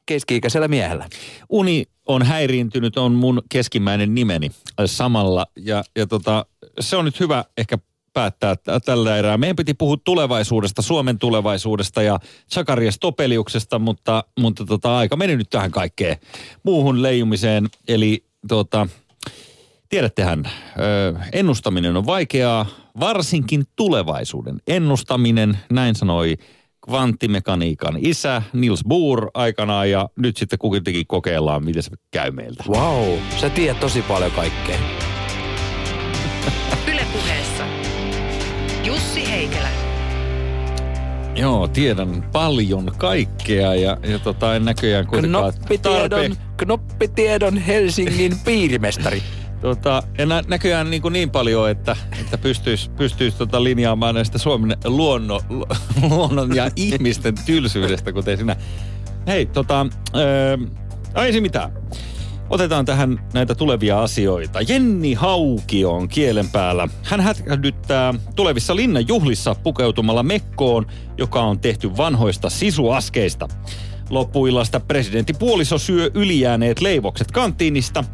keski-ikäisellä miehellä. Uni on häiriintynyt, on mun keskimmäinen nimeni samalla. Ja, ja tota, se on nyt hyvä ehkä päättää tällä erää. Meidän piti puhua tulevaisuudesta, Suomen tulevaisuudesta ja Zakarias Topeliuksesta, mutta, mutta tota, aika meni nyt tähän kaikkeen muuhun leijumiseen. Eli tota, tiedättehän, ö, ennustaminen on vaikeaa, varsinkin tulevaisuuden ennustaminen, näin sanoi kvanttimekaniikan isä Niels Bohr aikanaan ja nyt sitten kuitenkin kokeillaan, miten se käy meiltä. Wow, sä tiedät tosi paljon kaikkea. [LAUGHS] Ylepuheessa Jussi Heikelä. Joo, tiedän paljon kaikkea ja, ja tota, en näköjään kuitenkaan Knoppitiedon, knoppitiedon Helsingin piirimestari. [LAUGHS] Tota, en nä- näköjään niin, kuin niin paljon, että, että pystyisi pystyis tota linjaamaan näistä Suomen luonno, lu- luonnon ja ihmisten tylsyydestä, kuten sinä. Hei, tota, öö, ei se mitään. Otetaan tähän näitä tulevia asioita. Jenni Hauki on kielen päällä. Hän hätkähdyttää tulevissa linnanjuhlissa pukeutumalla mekkoon, joka on tehty vanhoista sisuaskeista. Loppuillasta presidentti puoliso syö ylijääneet leivokset kantiinista,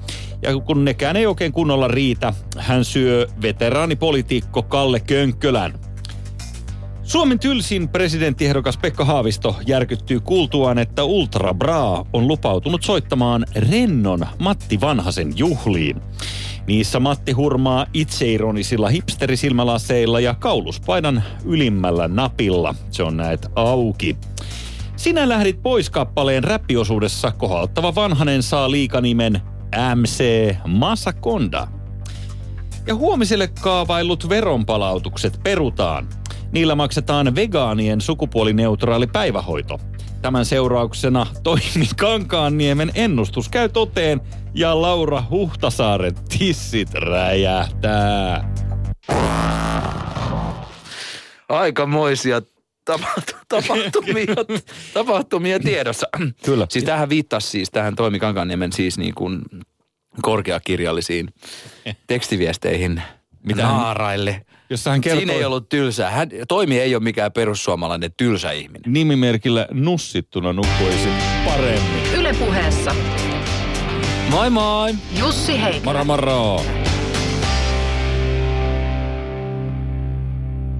ja kun nekään ei oikein kunnolla riitä, hän syö veteraanipolitiikko Kalle Könkkölän. Suomen tylsin presidenttiehdokas Pekka Haavisto järkyttyy kuultuaan, että Ultra Bra on lupautunut soittamaan rennon Matti Vanhasen juhliin. Niissä Matti hurmaa itseironisilla hipsterisilmälaseilla ja kauluspaidan ylimmällä napilla. Se on näet auki. Sinä lähdit pois kappaleen räppiosuudessa kohaltava vanhanen saa liikanimen MC Masakonda. Ja huomiselle kaavaillut veronpalautukset perutaan. Niillä maksetaan vegaanien sukupuolineutraali päivähoito. Tämän seurauksena Toimi Kankaanniemen ennustus käy toteen ja Laura Huhtasaaren tissit räjähtää. Aikamoisia tapahtumia, tapahtumia tiedossa. Kyllä. Siis tähän viittasi siis tähän Toimi Kankaniemen siis niin kuin korkeakirjallisiin tekstiviesteihin Mitä naaraille. Jossa hän kertoo Siinä ei ollut tylsää. Hän, Toimi ei ole mikään perussuomalainen tylsä ihminen. nimimerkillä nussittuna nukkuisin paremmin. Ylepuheessa Moi moi! Jussi Heikelä. Moro moro!